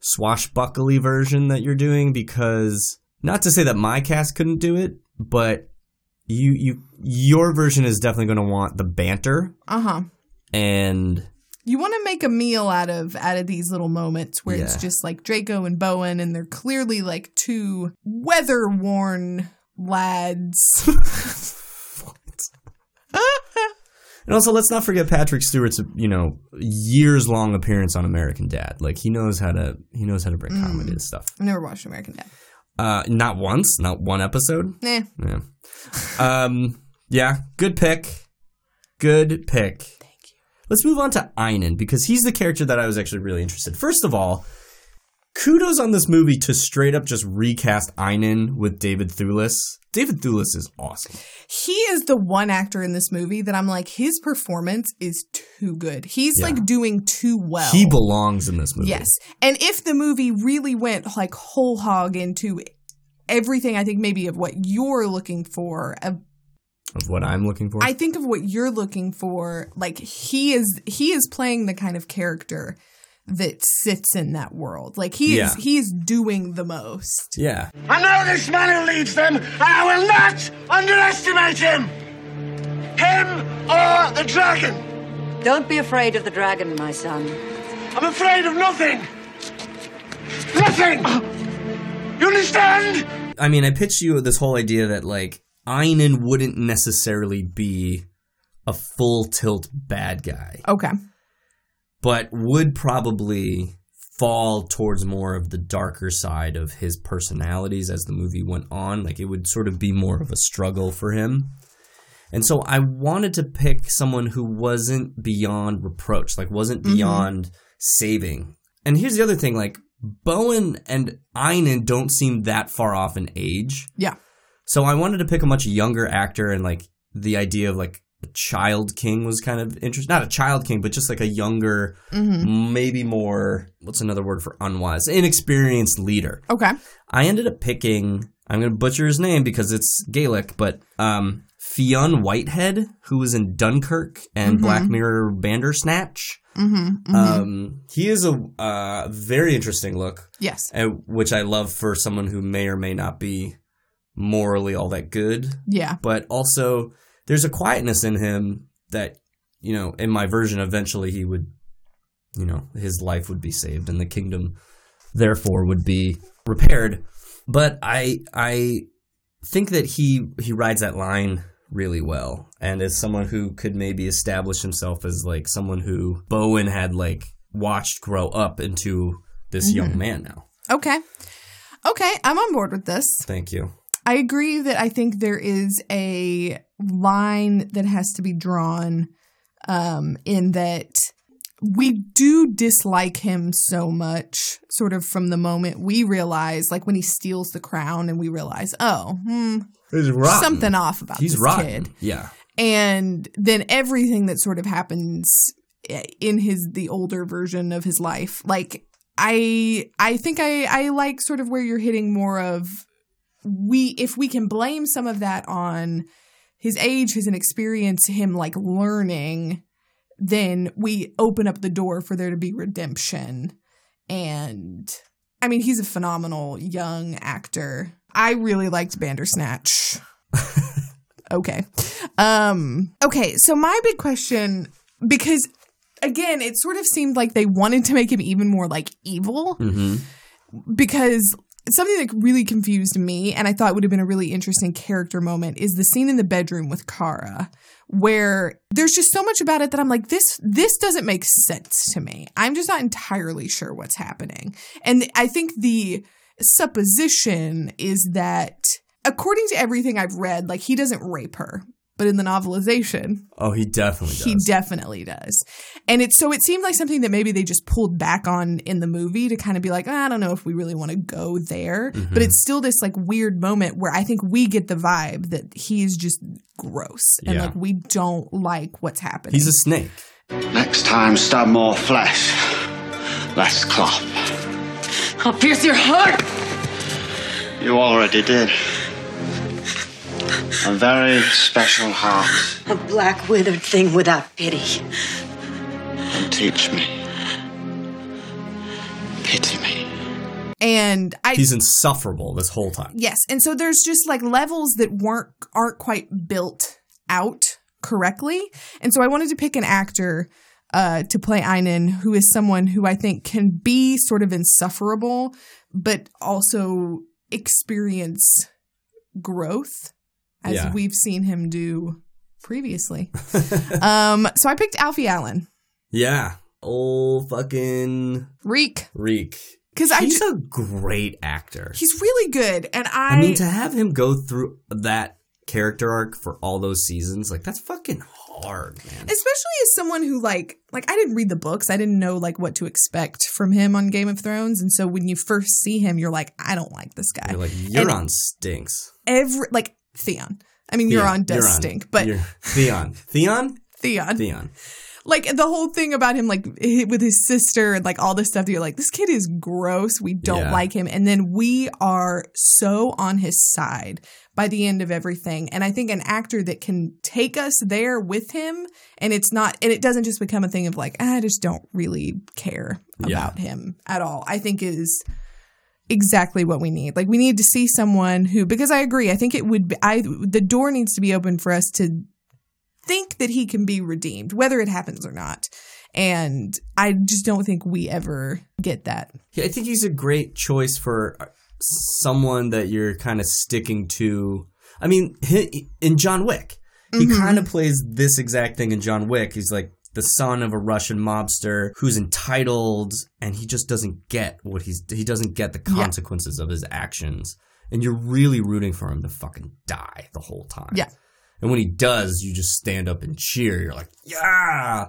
A: swashbuckly version that you're doing because not to say that my cast couldn't do it, but you you your version is definitely going to want the banter
B: uh huh.
A: and
B: You want to make a meal out of out of these little moments where it's just like Draco and Bowen, and they're clearly like two weather worn lads.
A: And also, let's not forget Patrick Stewart's, you know, years long appearance on American Dad. Like he knows how to he knows how to bring comedy to stuff.
B: I've never watched American Dad.
A: Uh, not once, not one episode.
B: Nah.
A: Yeah. Um. Yeah. Good pick. Good pick. Thank you. Let's move on to Einon because he's the character that I was actually really interested. First of all, kudos on this movie to straight up just recast Einon with David Thewlis. David Thewlis is awesome.
B: He is the one actor in this movie that I'm like, his performance is too good. He's
A: Yeah.
B: like doing too well.
A: He belongs in this movie.
B: Yes. And if the movie really went like whole hog into everything, I think maybe of what you're looking for, of
A: Of what I'm looking for.
B: I think of what you're looking for, like he is he is playing the kind of character that sits in that world. Like he
A: Yeah.
B: is he is doing the most.
A: yeah.
I: I know this man who leads them, and I will not underestimate him! Him or the dragon!
J: Don't be afraid of the dragon, my son.
I: I'm afraid of nothing! Nothing! You understand?
A: I mean, I pitched you this whole idea that like Einon wouldn't necessarily be a full tilt bad guy,
B: Okay.
A: But would probably fall towards more of the darker side of his personalities as the movie went on. Like it would sort of be more of a struggle for him. And so I wanted to pick someone who wasn't beyond reproach, like wasn't mm-hmm. beyond saving. And here's the other thing, like Bowen and Einon don't seem that far off in age.
B: Yeah.
A: So I wanted to pick a much younger actor, and like the idea of like child king was kind of interesting. Not a child king, but just like a younger, maybe more. What's another word for unwise? Inexperienced leader.
B: Okay.
A: I ended up picking. I'm going to butcher his name because it's Gaelic, but um, Fionn Whitehead, who was in Dunkirk and Black Mirror Bandersnatch.
B: Mm-hmm.
A: Um, he is a uh, very interesting look
B: Yes.
A: uh, which I love for someone who may or may not be morally all that good.
B: Yeah.
A: But also, there's a quietness in him that, you know, in my version, eventually he would, you know, his life would be saved and the kingdom, therefore, would be repaired. But I, I think that he he rides that line really well, and as someone who could maybe establish himself as like someone who Bowen had like watched grow up into this young mm-hmm. man now.
B: Okay. Okay, I'm on board with this.
A: Thank you.
B: I agree that I think there is a line that has to be drawn um, in that we do dislike him so much, sort of from the moment we realize, like when he steals the crown and we realize, oh, hmm, something off about
A: He's
B: this
A: rotten.
B: kid.
A: Yeah.
B: And then everything that sort of happens in his the older version of his life, like I I think I I like sort of where you're hitting more of we if we can blame some of that on his age, his inexperience, him like learning, then we open up the door for there to be redemption. And I mean, he's a phenomenal young actor. I really liked Bandersnatch. okay. Um okay, so my big question because again, it sort of seemed like they wanted to make him even more like evil
A: Mm-hmm.
B: because something that really confused me and I thought would have been a really interesting character moment is the scene in the bedroom with Kara where there's just so much about it that I'm like this this doesn't make sense to me. I'm just not entirely sure what's happening. And I think the supposition is that according to everything I've read like he doesn't rape her. But in the novelization,
A: Oh, he definitely does.
B: he definitely does. And it's so it seemed like something that maybe they just pulled back on in the movie to kind of be like, "Ah, I don't know if we really want to go there.
A: Mm-hmm.
B: But it's still this like weird moment where I think we get the vibe that he's just gross and
A: Yeah.
B: like we don't like what's happening.
A: He's a snake.
K: Next time, stab more flesh, less cloth.
J: I'll pierce your heart!
K: You already did. A very special heart.
J: A black withered thing without pity.
K: And teach me. Pity me.
B: And I
A: He's insufferable this whole time.
B: Yes, and so there's just like levels that weren't aren't quite built out correctly, and so I wanted to pick an actor uh, to play Einon who is someone who I think can be sort of insufferable, but also experience growth as
A: Yeah.
B: we've seen him do previously. um, so I picked Alfie Allen,
A: Yeah. Old fucking
B: Reek,
A: Reek.
B: because I
A: He's
B: ju-
A: a great actor.
B: he's really good, and I,
A: I mean, to have him go through that character arc for all those seasons, like that's fucking hard, man.
B: especially as someone who like like I didn't read the books. I didn't know like what to expect from him on Game of Thrones, and so when you first see him, you're like, I don't like this guy.
A: You're like,
B: And
A: Euron stinks.
B: every like Theon. I mean, Euron does
A: Euron.
B: stink, but
A: You're- Theon. Theon?
B: Theon,
A: Theon.
B: Like the whole thing about him, like with his sister and like all this stuff. That you're like, this kid is gross. We don't
A: Yeah.
B: like him, and then we are so on his side by the end of everything. And I think an actor that can take us there with him, and it's not, and it doesn't just become a thing of like, I just don't really care
A: Yeah.
B: about him at all. I think is exactly what we need. Like we need to see someone who because I agree, I think it would be I the door needs to be open for us to think that he can be redeemed whether it happens or not. And I just don't think we ever get that.
A: Yeah, I think he's a great choice for uh, someone that you're kind of sticking to. I mean, he, in John Wick, he
B: Mhm.
A: kind of plays this exact thing in John Wick. He's like the son of a Russian mobster who's entitled, and he just doesn't get what he's. He doesn't get the
B: Yeah.
A: consequences of his actions, and you're really rooting for him to fucking die the whole time.
B: Yeah.
A: And when he does, you just stand up and cheer. You're like, yeah.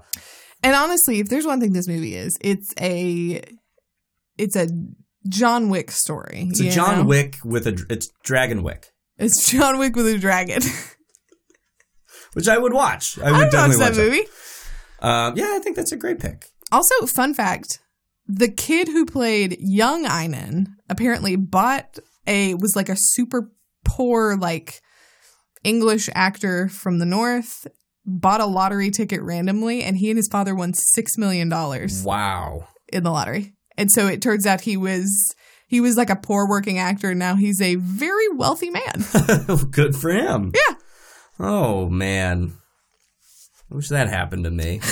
B: And honestly, if there's one thing this movie is, it's a it's a John Wick story.
A: It's a John
B: know?
A: Wick with a. It's Dragon Wick.
B: It's John Wick with a dragon.
A: Which I would watch. I would
B: watched
A: definitely
B: that
A: watch
B: movie.
A: Um, yeah, I think that's a great pick.
B: Also, fun fact: the kid who played young Einon apparently bought a was like a super poor like English actor from the north. Bought a lottery ticket randomly, and he and his father won six million dollars
A: Wow.
B: in the lottery. And so it turns out he was he was like a poor working actor. and Now he's a very wealthy man.
A: Good for him.
B: Yeah.
A: Oh man. I wish that happened to me.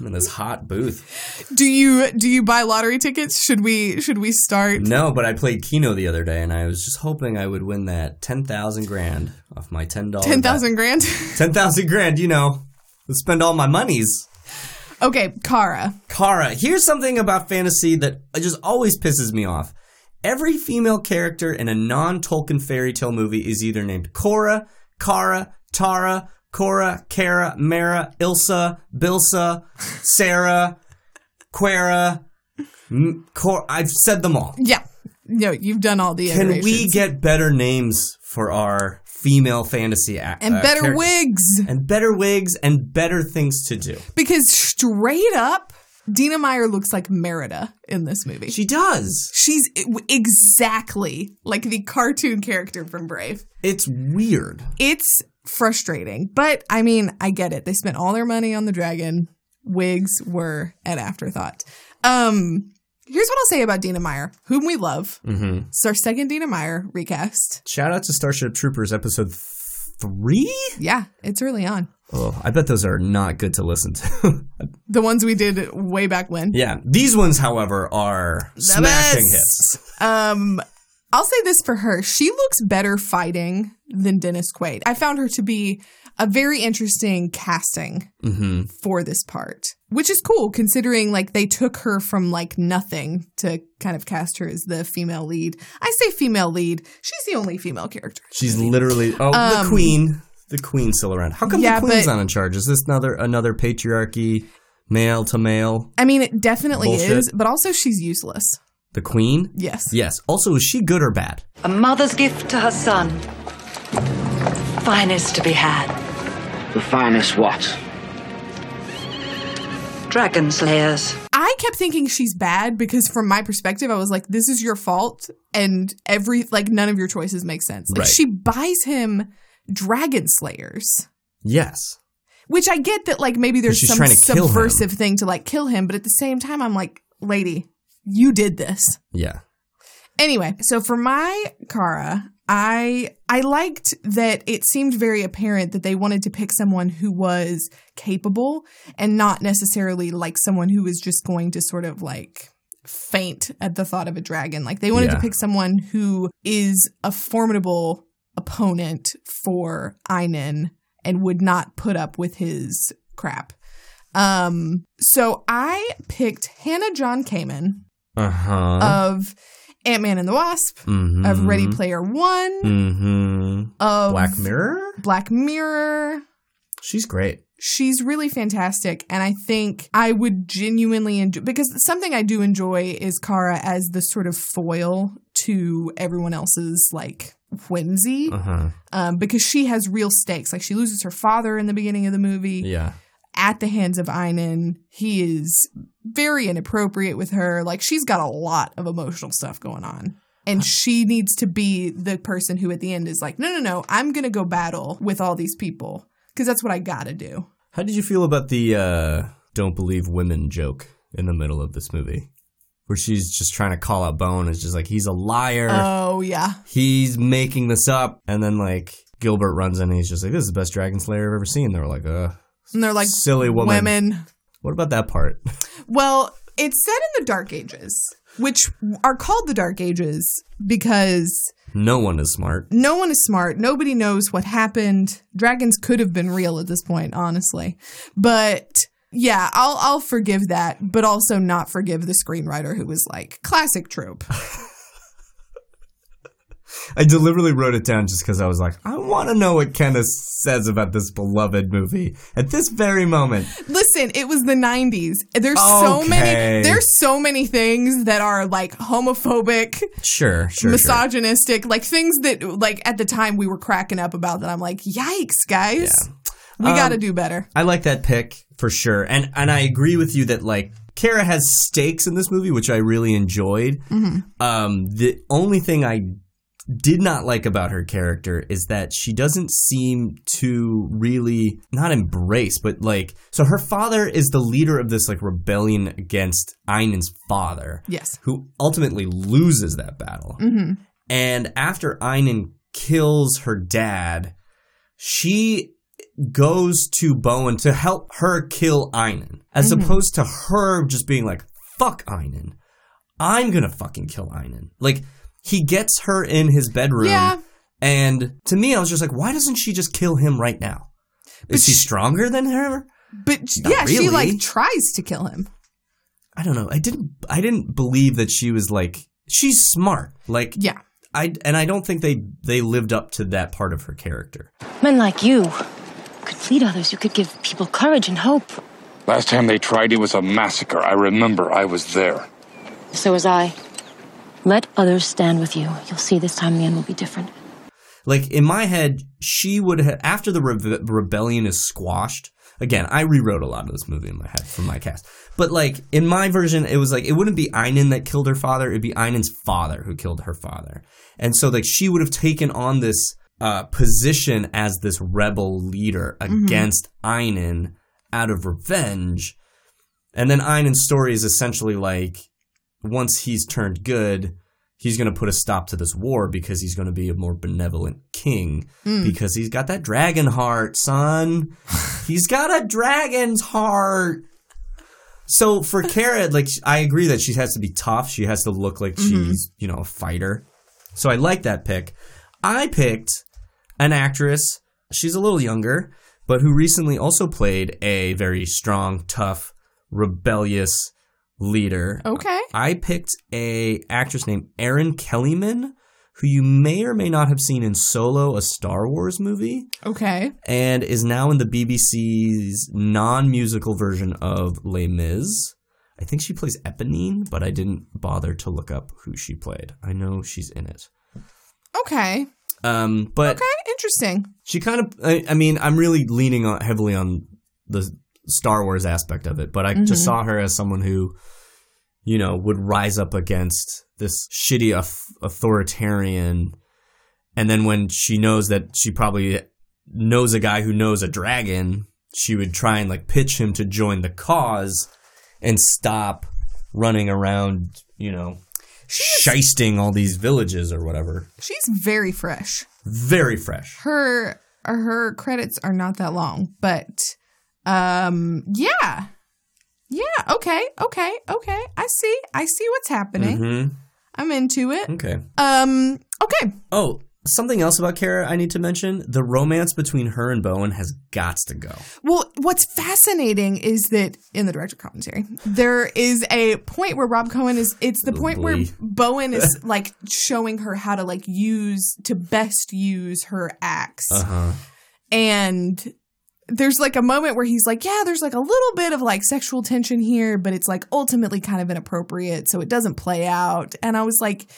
A: I'm in this hot booth.
B: do you do you buy lottery tickets? Should we should we start?
A: No, but I played Keno the other day, and I was just hoping I would win that ten thousand grand off my ten dollars.
B: Ten thousand grand.
A: Ten thousand grand. You know, let's spend all my monies.
B: okay, Kara.
A: Kara, here's something about fantasy that just always pisses me off. Every female character in a non Tolkien fairy tale movie is either named Cora, Kara, Tara, Cora, Kara, Mara, Ilsa, Bilsa, Sarah, Quera. M- Cor- I've said them all.
B: Yeah. No, you've done all the
A: Can we
B: iterations.
A: get better names for our female fantasy act
B: and uh, better
A: characters?
B: wigs
A: and better wigs and better things to do?
B: because straight up, Dina Meyer looks like Merida in this movie.
A: She does.
B: She's exactly like the cartoon character from Brave.
A: It's weird.
B: It's frustrating, but I mean, I get it. They spent all their money on the dragon. Wigs were an afterthought. Um, here's what I'll say about Dina Meyer, whom we love.
A: Mm-hmm.
B: It's our second Dina Meyer recast.
A: Shout out to Starship Troopers episode three.
B: Yeah, it's early on.
A: Oh, I bet those are not good to listen to.
B: The ones we did way back when.
A: yeah, these ones, however, are
B: The
A: smashing
B: best.
A: hits.
B: Um, I'll say this for her. She looks better fighting than Dennis Quaid. I found her to be a very interesting casting
A: Mm-hmm.
B: for this part, which is cool considering like they took her from like nothing to kind of cast her as the female lead. I say female lead. She's the only female character.
A: She's literally oh the
B: Um,
A: queen. The queen's still around. How come
B: Yeah,
A: the queen's
B: but-
A: not in charge? Is this another another patriarchy, male to male?
B: I mean, it definitely
A: Bullshit.
B: is, but also she's useless.
A: The queen?
B: Yes.
A: Yes. Also, is she good or bad?
J: A mother's gift to her son. Finest to be had.
K: The finest what?
J: Dragon slayers.
B: I I kept thinking she's bad because from my perspective, I was like, this is your fault. And every, like, none of your choices make sense. Like,
A: Right.
B: she buys him dragon slayers.
A: Yes.
B: Which I get that, like, maybe there's
A: she's
B: some
A: trying to kill him.
B: subversive thing to, like, kill him. But at the same time, I'm like, lady, you did this.
A: Yeah.
B: Anyway, so for my Kara, I I liked that it seemed very apparent that they wanted to pick someone who was capable and not necessarily like someone who was just going to sort of like faint at the thought of a dragon. Like they wanted
A: Yeah.
B: to pick someone who is a formidable opponent for Einon and would not put up with his crap. Um so I picked Hannah John Kamen
A: Uh huh.
B: of Ant Man and the Wasp,
A: Mhm.
B: of Ready Player One,
A: Mm-hmm.
B: of
A: Black Mirror.
B: Black Mirror.
A: She's great.
B: She's really fantastic, and I think I would genuinely enjoy because something I do enjoy is Kara as the sort of foil to everyone else's like whimsy,
A: Uh huh.
B: um, because she has real stakes. Like she loses her father in the beginning of the movie
A: Yeah.
B: At the hands of Einon. He is very inappropriate with her. Like she's got a lot of emotional stuff going on. And she needs to be the person who at the end is like, no, no, no, I'm going to go battle with all these people because that's what I got to do.
A: How did you feel about the uh, "don't believe women" joke in the middle of this movie, where she's just trying to call out Bowen? It's just like he's a liar.
B: Oh, yeah.
A: he's making this up, and then like Gilbert runs in and he's just like, "This is the best Dragon Slayer I've ever seen." They're like, "Uh,
B: And they're like,
A: silly woman."
B: women.
A: What about that part?
B: Well, it's set in the Dark Ages, which are called the Dark Ages because
A: no one is smart.
B: no one is smart. Nobody knows what happened. Dragons could have been real at this point, honestly. But yeah, I'll I'll forgive that, but also not forgive the screenwriter who was like classic trope.
A: I deliberately wrote it down just because I was like, I want to know what Kenneth says about this beloved movie at this very moment.
B: Listen, it was the 90s. There's so many there's so many things that are like homophobic,
A: Sure, sure, sure.
B: misogynistic, like things that like at the time we were cracking up about that I'm like, "Yikes, guys. We
A: Um,
B: got to do better."
A: I like that pick for sure, and and I agree with you that like Kara has stakes in this movie, which I really enjoyed. Um, the only thing I did not like about her character is that she doesn't seem to really not embrace, but like so her father is the leader of this like rebellion against Einon's father.
B: Yes.
A: Who ultimately loses that battle.
B: Mhm.
A: And after Einon kills her dad, she goes to Bowen to help her kill Einon, as
B: Mhm.
A: opposed to her just being like, fuck Einon. I'm gonna fucking kill Einon. Like, he gets her in his bedroom.
B: Yeah.
A: And to me, I was just like, why doesn't she just kill him right now? Is he stronger than her?
B: But
A: Not
B: yeah, she like tries to kill him.
A: I don't know. I didn't. I didn't believe that she was like. She's smart. Like
B: yeah.
A: I and I don't think they they lived up to that part of her character.
L: Men like you could lead others. You could give people courage and hope.
G: Last time they tried, it was a massacre. I remember I was there.
L: So was I. Let others stand with you. You'll see this time the end will be different.
A: Like in my head, she would have after the rebe- rebellion is squashed. Again, I rewrote a lot of this movie in my head from my cast. But like in my version, it was like it wouldn't be Einon that killed her father; it'd be Einon's father who killed her father. And so like she would have taken on this uh, position as this rebel leader
B: Mhm.
A: against Einon out of revenge. And then Einon's story is essentially like once he's turned good, he's going to put a stop to this war because he's going to be a more benevolent king
B: Mm.
A: because he's got that dragon heart, son. he's got a dragon's heart. So for Kara, like I agree that she has to be tough. She has to look like
B: Mhm.
A: she's, you know, a fighter. So I like that pick. I picked an actress. She's a little younger, but who recently also played a very strong, tough, rebellious leader.
B: Okay.
A: I picked a actress named Erin Kellyman, who you may or may not have seen in Solo, a Star Wars movie,
B: Okay.
A: and is now in the BBC's non-musical version of Les Mis. I think she plays Eponine, but I didn't bother to look up who she played. I know she's in it.
B: Okay.
A: Um, but
B: Okay. Interesting.
A: she kind of I, I mean i'm really leaning on heavily on the star wars aspect of it but i
B: Mhm.
A: just saw her as someone who you know, would rise up against this shitty auth- authoritarian. And then when she knows that she probably knows a guy who knows a dragon, she would try and like pitch him to join the cause and stop running around, you know, shysting all these villages or whatever.
B: She's very fresh.
A: Very fresh.
B: Her her credits are not that long, but um yeah. Yeah, okay, okay, okay. I see. I see what's happening.
A: Mhm.
B: I'm into it.
A: Okay.
B: Um okay.
A: Oh, something else about Kara I need to mention. The romance between her and Bowen has got to go.
B: Well, what's fascinating is that in the director commentary, there is a point where Rob Cohen is it's the point where. Bowen is like showing her how to like use to best use her axe.
A: Uh-huh.
B: And there's like a moment where he's like, yeah, there's like a little bit of like sexual tension here, but it's like ultimately kind of inappropriate, so it doesn't play out. And I was like,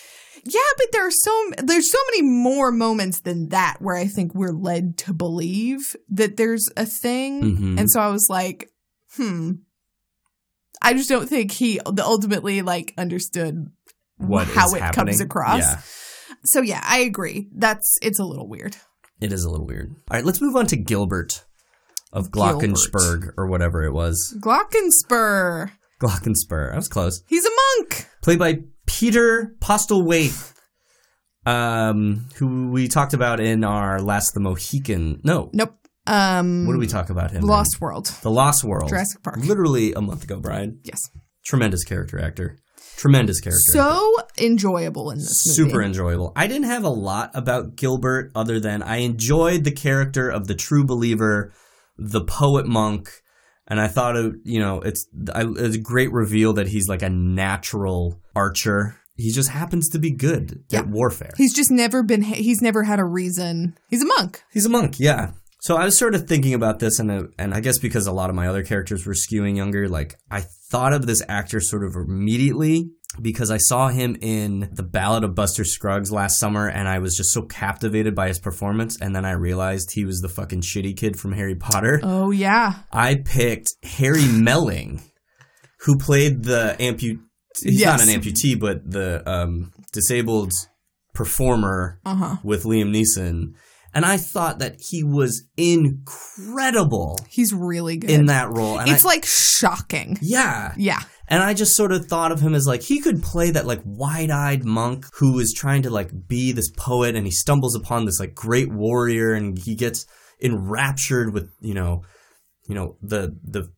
B: yeah, but there are so there's so many more moments than that where I think we're led to believe that there's a thing.
A: Mhm.
B: And so I was like, hmm. I just don't think he ultimately like understood
A: What
B: how it
A: happening.
B: comes across.
A: Yeah.
B: So yeah, I agree. That's it's a little weird.
A: It is a little weird. All right, let's move on to Gilbert of Glockensburg or whatever it was.
B: Glockenspur.
A: Glockenspur. I was close.
B: He's a monk.
A: Played by Peter Postlethwaite, um, who we talked about in our Last the Mohican. No.
B: Nope. Um
A: What did we talk about him? in?
B: Lost World.
A: The Lost World.
B: Jurassic Park.
A: Literally a month ago, Brian.
B: Yes.
A: Tremendous character actor. Tremendous character. actor.
B: So enjoyable in this movie.
A: super enjoyable. I didn't have a lot about Gilbert other than I enjoyed the character of the true believer, the poet monk, and I thought it, you know, it's I, it's a great reveal that he's like a natural archer. He just happens to be good at warfare.
B: He's just never been he's never had a reason. He's a monk.
A: He's a monk, yeah. So I was sort of thinking about this, and uh, and I guess because a lot of my other characters were skewing younger, like I thought of this actor sort of immediately because I saw him in the Ballad of Buster Scruggs last summer, and I was just so captivated by his performance, and then I realized he was the fucking shitty kid from Harry Potter.
B: Oh yeah.
A: I picked Harry Melling, who played the amputee. He's
B: Yes.
A: not an amputee, but the um, disabled performer
B: Uh-huh.
A: with Liam Neeson. And I thought that he was incredible
B: He's really good.
A: in that role. And
B: it's
A: I-
B: like shocking.
A: yeah.
B: Yeah.
A: And I just sort of thought of him as like he could play that like wide-eyed monk who is trying to like be this poet and he stumbles upon this like great warrior and he gets enraptured with, you know, you know, the the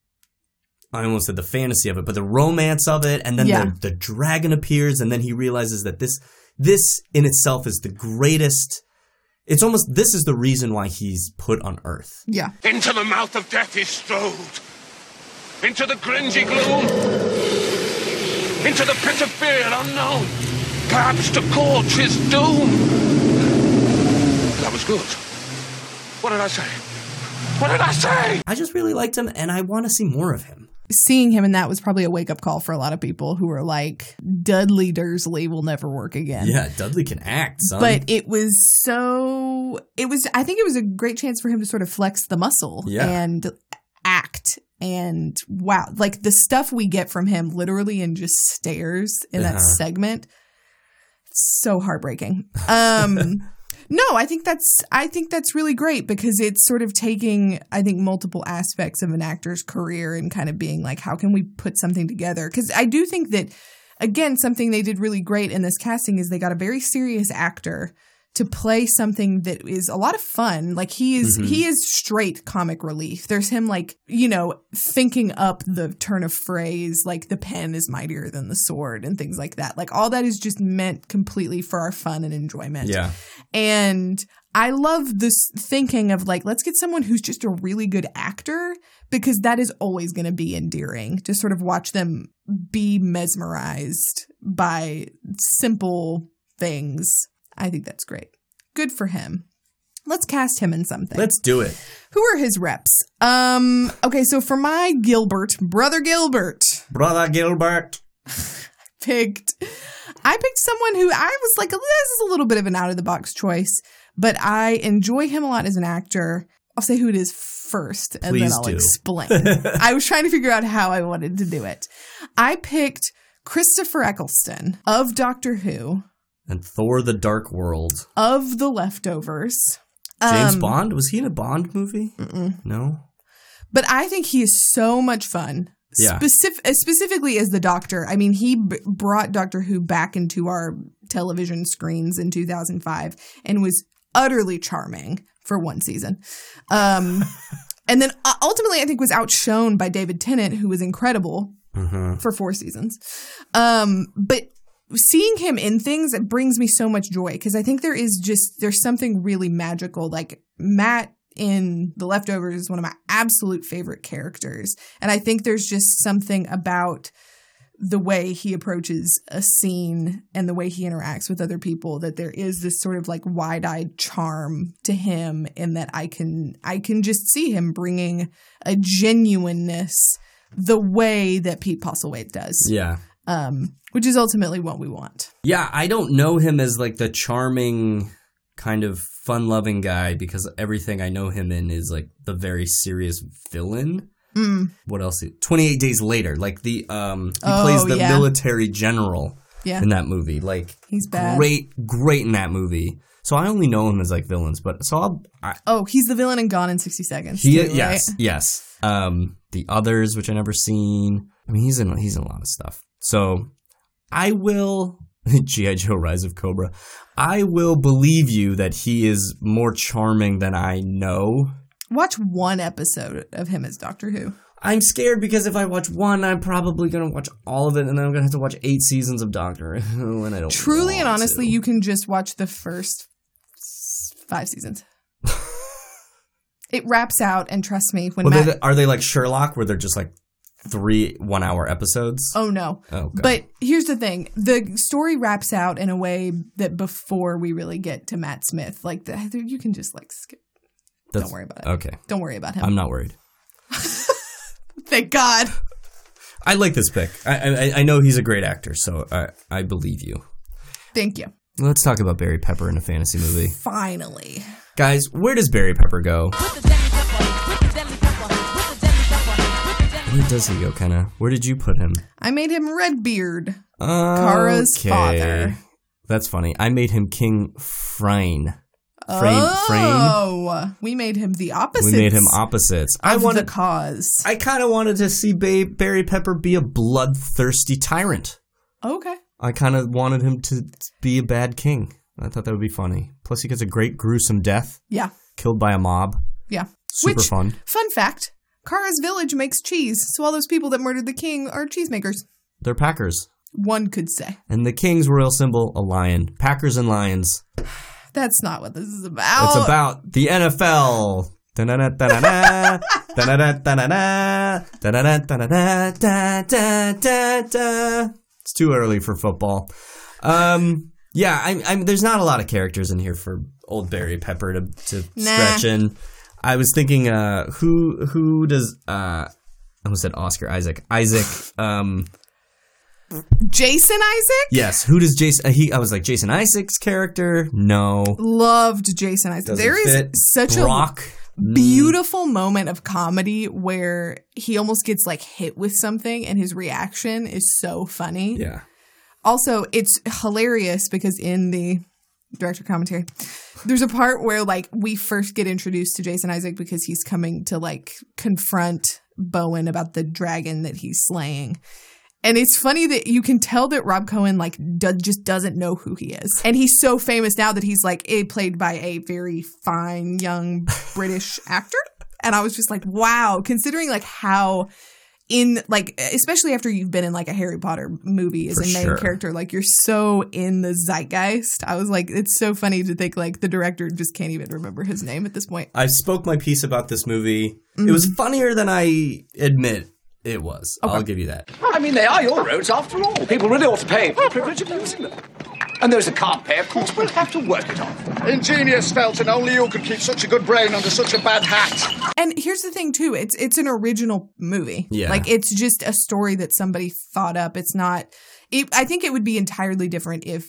A: I almost said the fantasy of it, but the romance of it and then
B: Yeah.
A: the, the dragon appears and then he realizes that this this in itself is the greatest it's almost this is the reason why he's put on earth.
B: Yeah.
H: Into the mouth of death he strode. Into the cringy gloom. Into the pit of fear and unknown. Perhaps to court his doom. That was good. What did I say? What did I say?
A: I just really liked him and I want to see more of him.
B: Seeing him and that was probably a wake up call for a lot of people who were like, Dudley Dursley will never work again.
A: Yeah, Dudley can act, son.
B: But it was so it was I think it was a great chance for him to sort of flex the muscle
A: Yeah.
B: and act and wow, like the stuff we get from him literally in just stares in that
A: Uh-huh.
B: segment. So heartbreaking. Um No, I think that's I think that's really great because it's sort of taking I think multiple aspects of an actor's career and kind of being like how can we put something together cuz I do think that again something they did really great in this casting is they got a very serious actor to play something that is a lot of fun. Like he is
A: Mhm.
B: he is straight comic relief. There's him like, you know, thinking up the turn of phrase like the pen is mightier than the sword and things like that. Like all that is just meant completely for our fun and enjoyment.
A: Yeah.
B: And I love this thinking of like, let's get someone who's just a really good actor because that is always going to be endearing to sort of watch them be mesmerized by simple things. I think that's great. Good for him. Let's cast him in something.
A: Let's do it.
B: Who are his reps? Um, okay, so for my Gilbert, brother Gilbert,
A: Brother Gilbert.
B: picked I picked someone who I was like, this is a little bit of an out of the box choice, but I enjoy him a lot as an actor. I'll say who it is first and
A: Please
B: then I'll
A: do.
B: explain. I was trying to figure out how I wanted to do it. I picked Christopher Eccleston of Doctor Who,
A: And Thor: The Dark World.
B: of The Leftovers.
A: James
B: Um,
A: Bond was he in a Bond movie? No.
B: But I think he is so much fun.
A: Yeah.
B: Specif- uh, specifically as the Doctor. I mean, he b- brought Doctor Who back into our television screens in 2005 and was utterly charming for one season. Um, and then uh, ultimately, I think was outshone by David Tennant, who was incredible
A: Mhm.
B: for four seasons. Um, but seeing him in things brings me so much joy because I think there is just there's something really magical. Like Matt in The Leftovers is one of my absolute favorite characters, and I think there's just something about the way he approaches a scene and the way he interacts with other people that there is this sort of like wide-eyed charm to him and that I can I can just see him bringing a genuineness the way that Pete Postlethwaite does
A: Yeah.
B: Um, which is ultimately what we want.
A: Yeah, I don't know him as like the charming kind of fun-loving guy because everything I know him in is like the very serious villain.
B: Mm.
A: What else? 28 Days Later, like the um he
B: Oh,
A: plays the
B: yeah.
A: military general
B: Yeah.
A: in that movie. Like
B: He's bad.
A: great great in that movie. So I only know him as like villains, but so I'll I,
B: Oh, he's the villain in Gone in 60 Seconds.
A: he
B: too,
A: yes,
B: right?
A: yes. Um the others which I never seen. I mean, he's in he's in a lot of stuff. So I will GI Joe Rise of Cobra. I will believe you that he is more charming than I know.
B: Watch one episode of him as Doctor Who.
A: I'm scared because if I watch one, I'm probably gonna watch all of it, and then I'm gonna have to watch eight seasons of Doctor Who, and I don't
B: Truly and honestly,
A: to.
B: you can just watch the first five seasons. it wraps out, and trust me, when
A: Well,
B: Matt.
A: they, are they like Sherlock, where they're just like three one-hour episodes?
B: Oh no.
A: Oh, God.
B: But here's the thing. The story wraps out in a way that before we really get to Matt Smith, like the, you can just like skip.
A: That's-
B: Don't worry about it.
A: Okay,
B: Don't worry about him.
A: I'm not worried.
B: Thank God.
A: I like this pick. I, I I know he's a great actor, so I I believe you.
B: Thank you.
A: Let's talk about Barry Pepper in a fantasy movie,
B: Finally.
A: guys. Where does Barry Pepper go? Where does he go, Kenna? Where did you put him?
B: I made him Redbeard. Kara's
A: Okay.
B: father.
A: That's funny. I made him King Freyne.
B: Oh, we made him the opposite.
A: We made him opposites. I wanted.
B: the cause.
A: I kind of wanted to see ba- Barry Pepper be a bloodthirsty tyrant.
B: Okay.
A: I kind of wanted him to be a bad king. I thought that would be funny. Plus, he gets a great gruesome death,
B: Yeah.
A: killed by a mob.
B: Yeah.
A: Super
B: Which,
A: fun.
B: Fun fact: Kara's village makes cheese, so all those people that murdered the king are cheesemakers.
A: They're Packers.
B: One could say.
A: And the king's royal symbol, a lion. Packers and lions.
B: That's not what this is about.
A: It's about the NFL. It's too early for football. Um, yeah, I, I, there's not a lot of characters in here for old Barry Pepper to, to
B: Nah.
A: stretch in. I was thinking, uh, who who does uh, I almost said Oscar Isaac Isaac um
B: Jason Isaac.
A: yes who does Jason uh, he I was like Jason Isaac's character no
B: Loved Jason Isaac.
A: Doesn't
B: there is
A: fit.
B: such
A: Brock
B: a beautiful moment of comedy where he almost gets like hit with something and his reaction is so funny.
A: yeah
B: Also, it's hilarious because in the director commentary, there's a part where like we first get introduced to Jason Isaac because he's coming to like confront Bowen about the dragon that he's slaying. And it's funny that you can tell that Rob Cohen like do- just doesn't know who he is. And he's so famous now that he's like a played by a very fine young British actor. And I was just like, wow, considering like how in like especially after you've been in like a Harry Potter movie as
A: For
B: a main
A: sure.
B: character, like you're so in the zeitgeist. I was like, it's so funny to think like the director just can't even remember his name at this point.
A: I spoke my piece about this movie. It
B: Mm-hmm.
A: was funnier than I admit it was. I'll give you that.
M: I mean, they are your roads after all. People really ought to pay for the privilege of using them. And there's a can't pay, of course, We'll have to work it off.
N: Ingenious, Felton. Only you could keep such a good brain under such a bad hat.
B: And here's the thing too, it's it's an original movie.
N: Yeah.
B: Like it's just a story that somebody thought up. It's not it, I think it would be entirely different if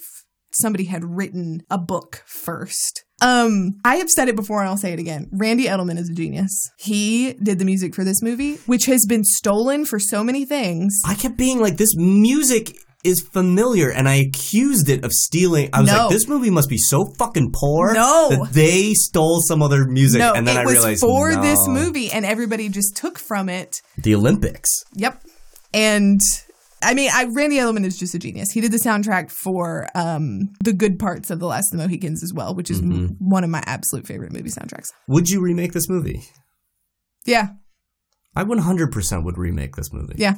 B: somebody had written a book first. Um, I have said it before and I'll say it again. Randy Edelman is a genius. He did the music for this movie, which has been stolen for so many things.
A: I kept being like, this music is familiar, and I accused it of stealing. I was
B: No.
A: like, this movie must be so fucking poor
B: No.
A: that they stole some other music,
B: no,
A: and then
B: it
A: I
B: was
A: realized
B: for
A: no.
B: this movie, and everybody just took from it.
A: the Olympics.
B: Yep. And I mean, I Randy Edelman is just a genius. He did the soundtrack for um, the good parts of The Last of the Mohicans as well, which is m-
A: Mhm.
B: one of my absolute favorite movie soundtracks.
A: Would you remake this movie?
B: Yeah,
A: I 100% would remake this movie.
B: yeah.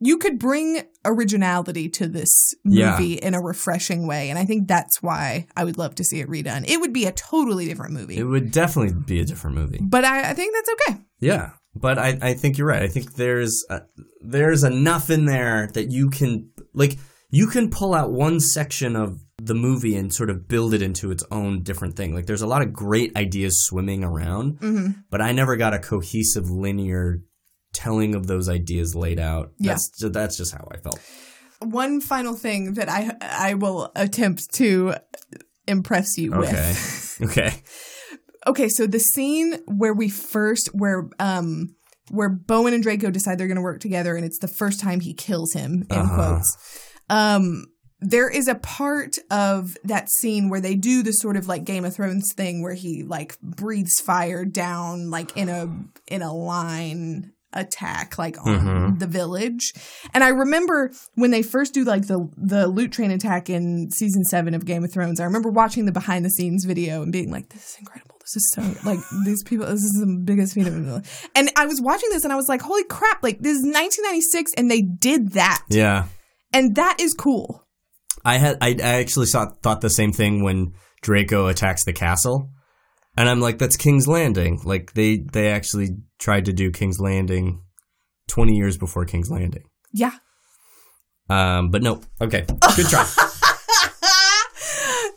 B: You could bring originality to this
A: Yeah.
B: movie in a refreshing way, and I think that's why I would love to see it redone. It would be a totally different movie,
A: It would definitely be a different movie.
B: but I, I think that's okay.
A: Yeah, but I, I think you're right. I think there's uh there's enough in there that you can like you can pull out one section of the movie and sort of build it into its own different thing. Like there's a lot of great ideas swimming around,
B: Mhm.
A: but I never got a cohesive linear telling of those ideas laid out.
B: Yeah.
A: That's that's just how I felt.
B: One final thing that I I will attempt to impress you with.
A: Okay. okay.
B: okay, so the scene where we first where um where Bowen and Draco decide they're going to work together and it's the first time he kills him in
A: Uh-huh.
B: quotes. Um there is a part of that scene where they do the sort of like Game of Thrones thing where he like breathes fire down like in a in a line attack like on
O: Mhm.
B: the village. And I remember when they first do like the the loot train attack in season 7 of Game of Thrones. I remember watching the behind the scenes video and being like this is incredible. This is so like these people this is the biggest feat of And I was watching this and I was like holy crap like this is 1996 and they did that.
A: Yeah.
B: And that is cool.
A: I had I, I actually saw, thought the same thing when Draco attacks the castle, and I'm like, that's King's Landing. Like they they actually tried to do King's Landing twenty years before King's Landing.
B: Yeah.
A: Um, but no. Okay, good try.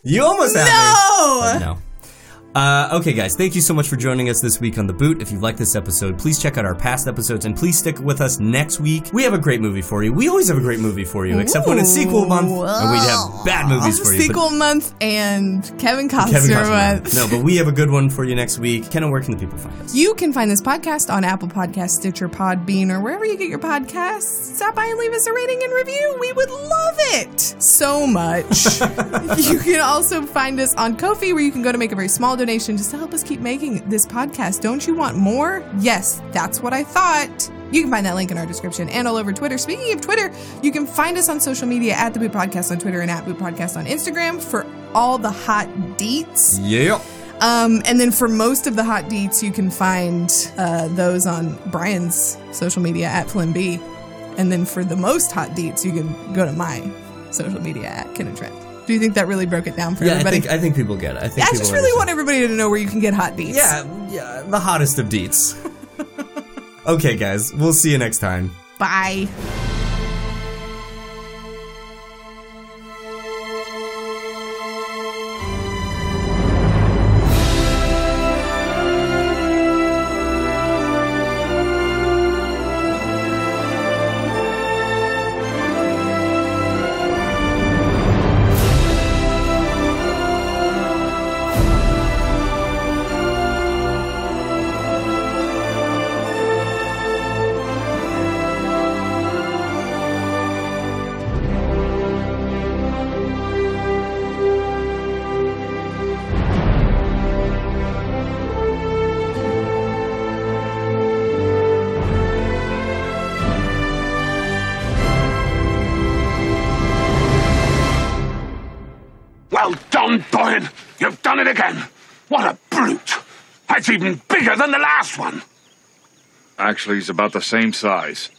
A: you almost had it.
B: No!
A: me. No. Uh, okay, guys, thank you so much for joining us this week on The Boot. If you like this episode, please check out our past episodes and please stick with us next week. We have a great movie for you. We always have a great movie for you, except when it's sequel month and we have bad movies for you.
B: Sequel month and Kevin Costner,
A: Kevin Costner.
B: month.
A: No, but we have a good one for you next week. Kenna, where can the people find us?
B: You can find this podcast on Apple Podcasts, Stitcher, Podbean, or wherever you get your podcasts. Stop by and leave us a rating and review. We would love it so much. you can also find us on Ko-fi, where you can go to make a very small donation just to help us keep making this podcast. Don't you want more? Yes, that's what I thought. You can find that link in our description and all over Twitter. Speaking of Twitter, you can find us on social media at the Boot Podcast on Twitter and at Boot Podcast on Instagram for all the hot deets.
A: Yeah.
B: Um, and then for most of the hot deets, you can find uh, those on Brian's social media at Flynn B. And then for the most hot deets, you can go to my social media at Ken and Trent. Do you think that really broke it down for
A: Yeah, I
B: everybody?
A: think I think people get it. I think
B: I just really want everybody to know where you can get hot deets.
A: Yeah, yeah, the hottest of deets. okay, guys, we'll see you next time.
B: Bye.
C: Actually, he's about the same size.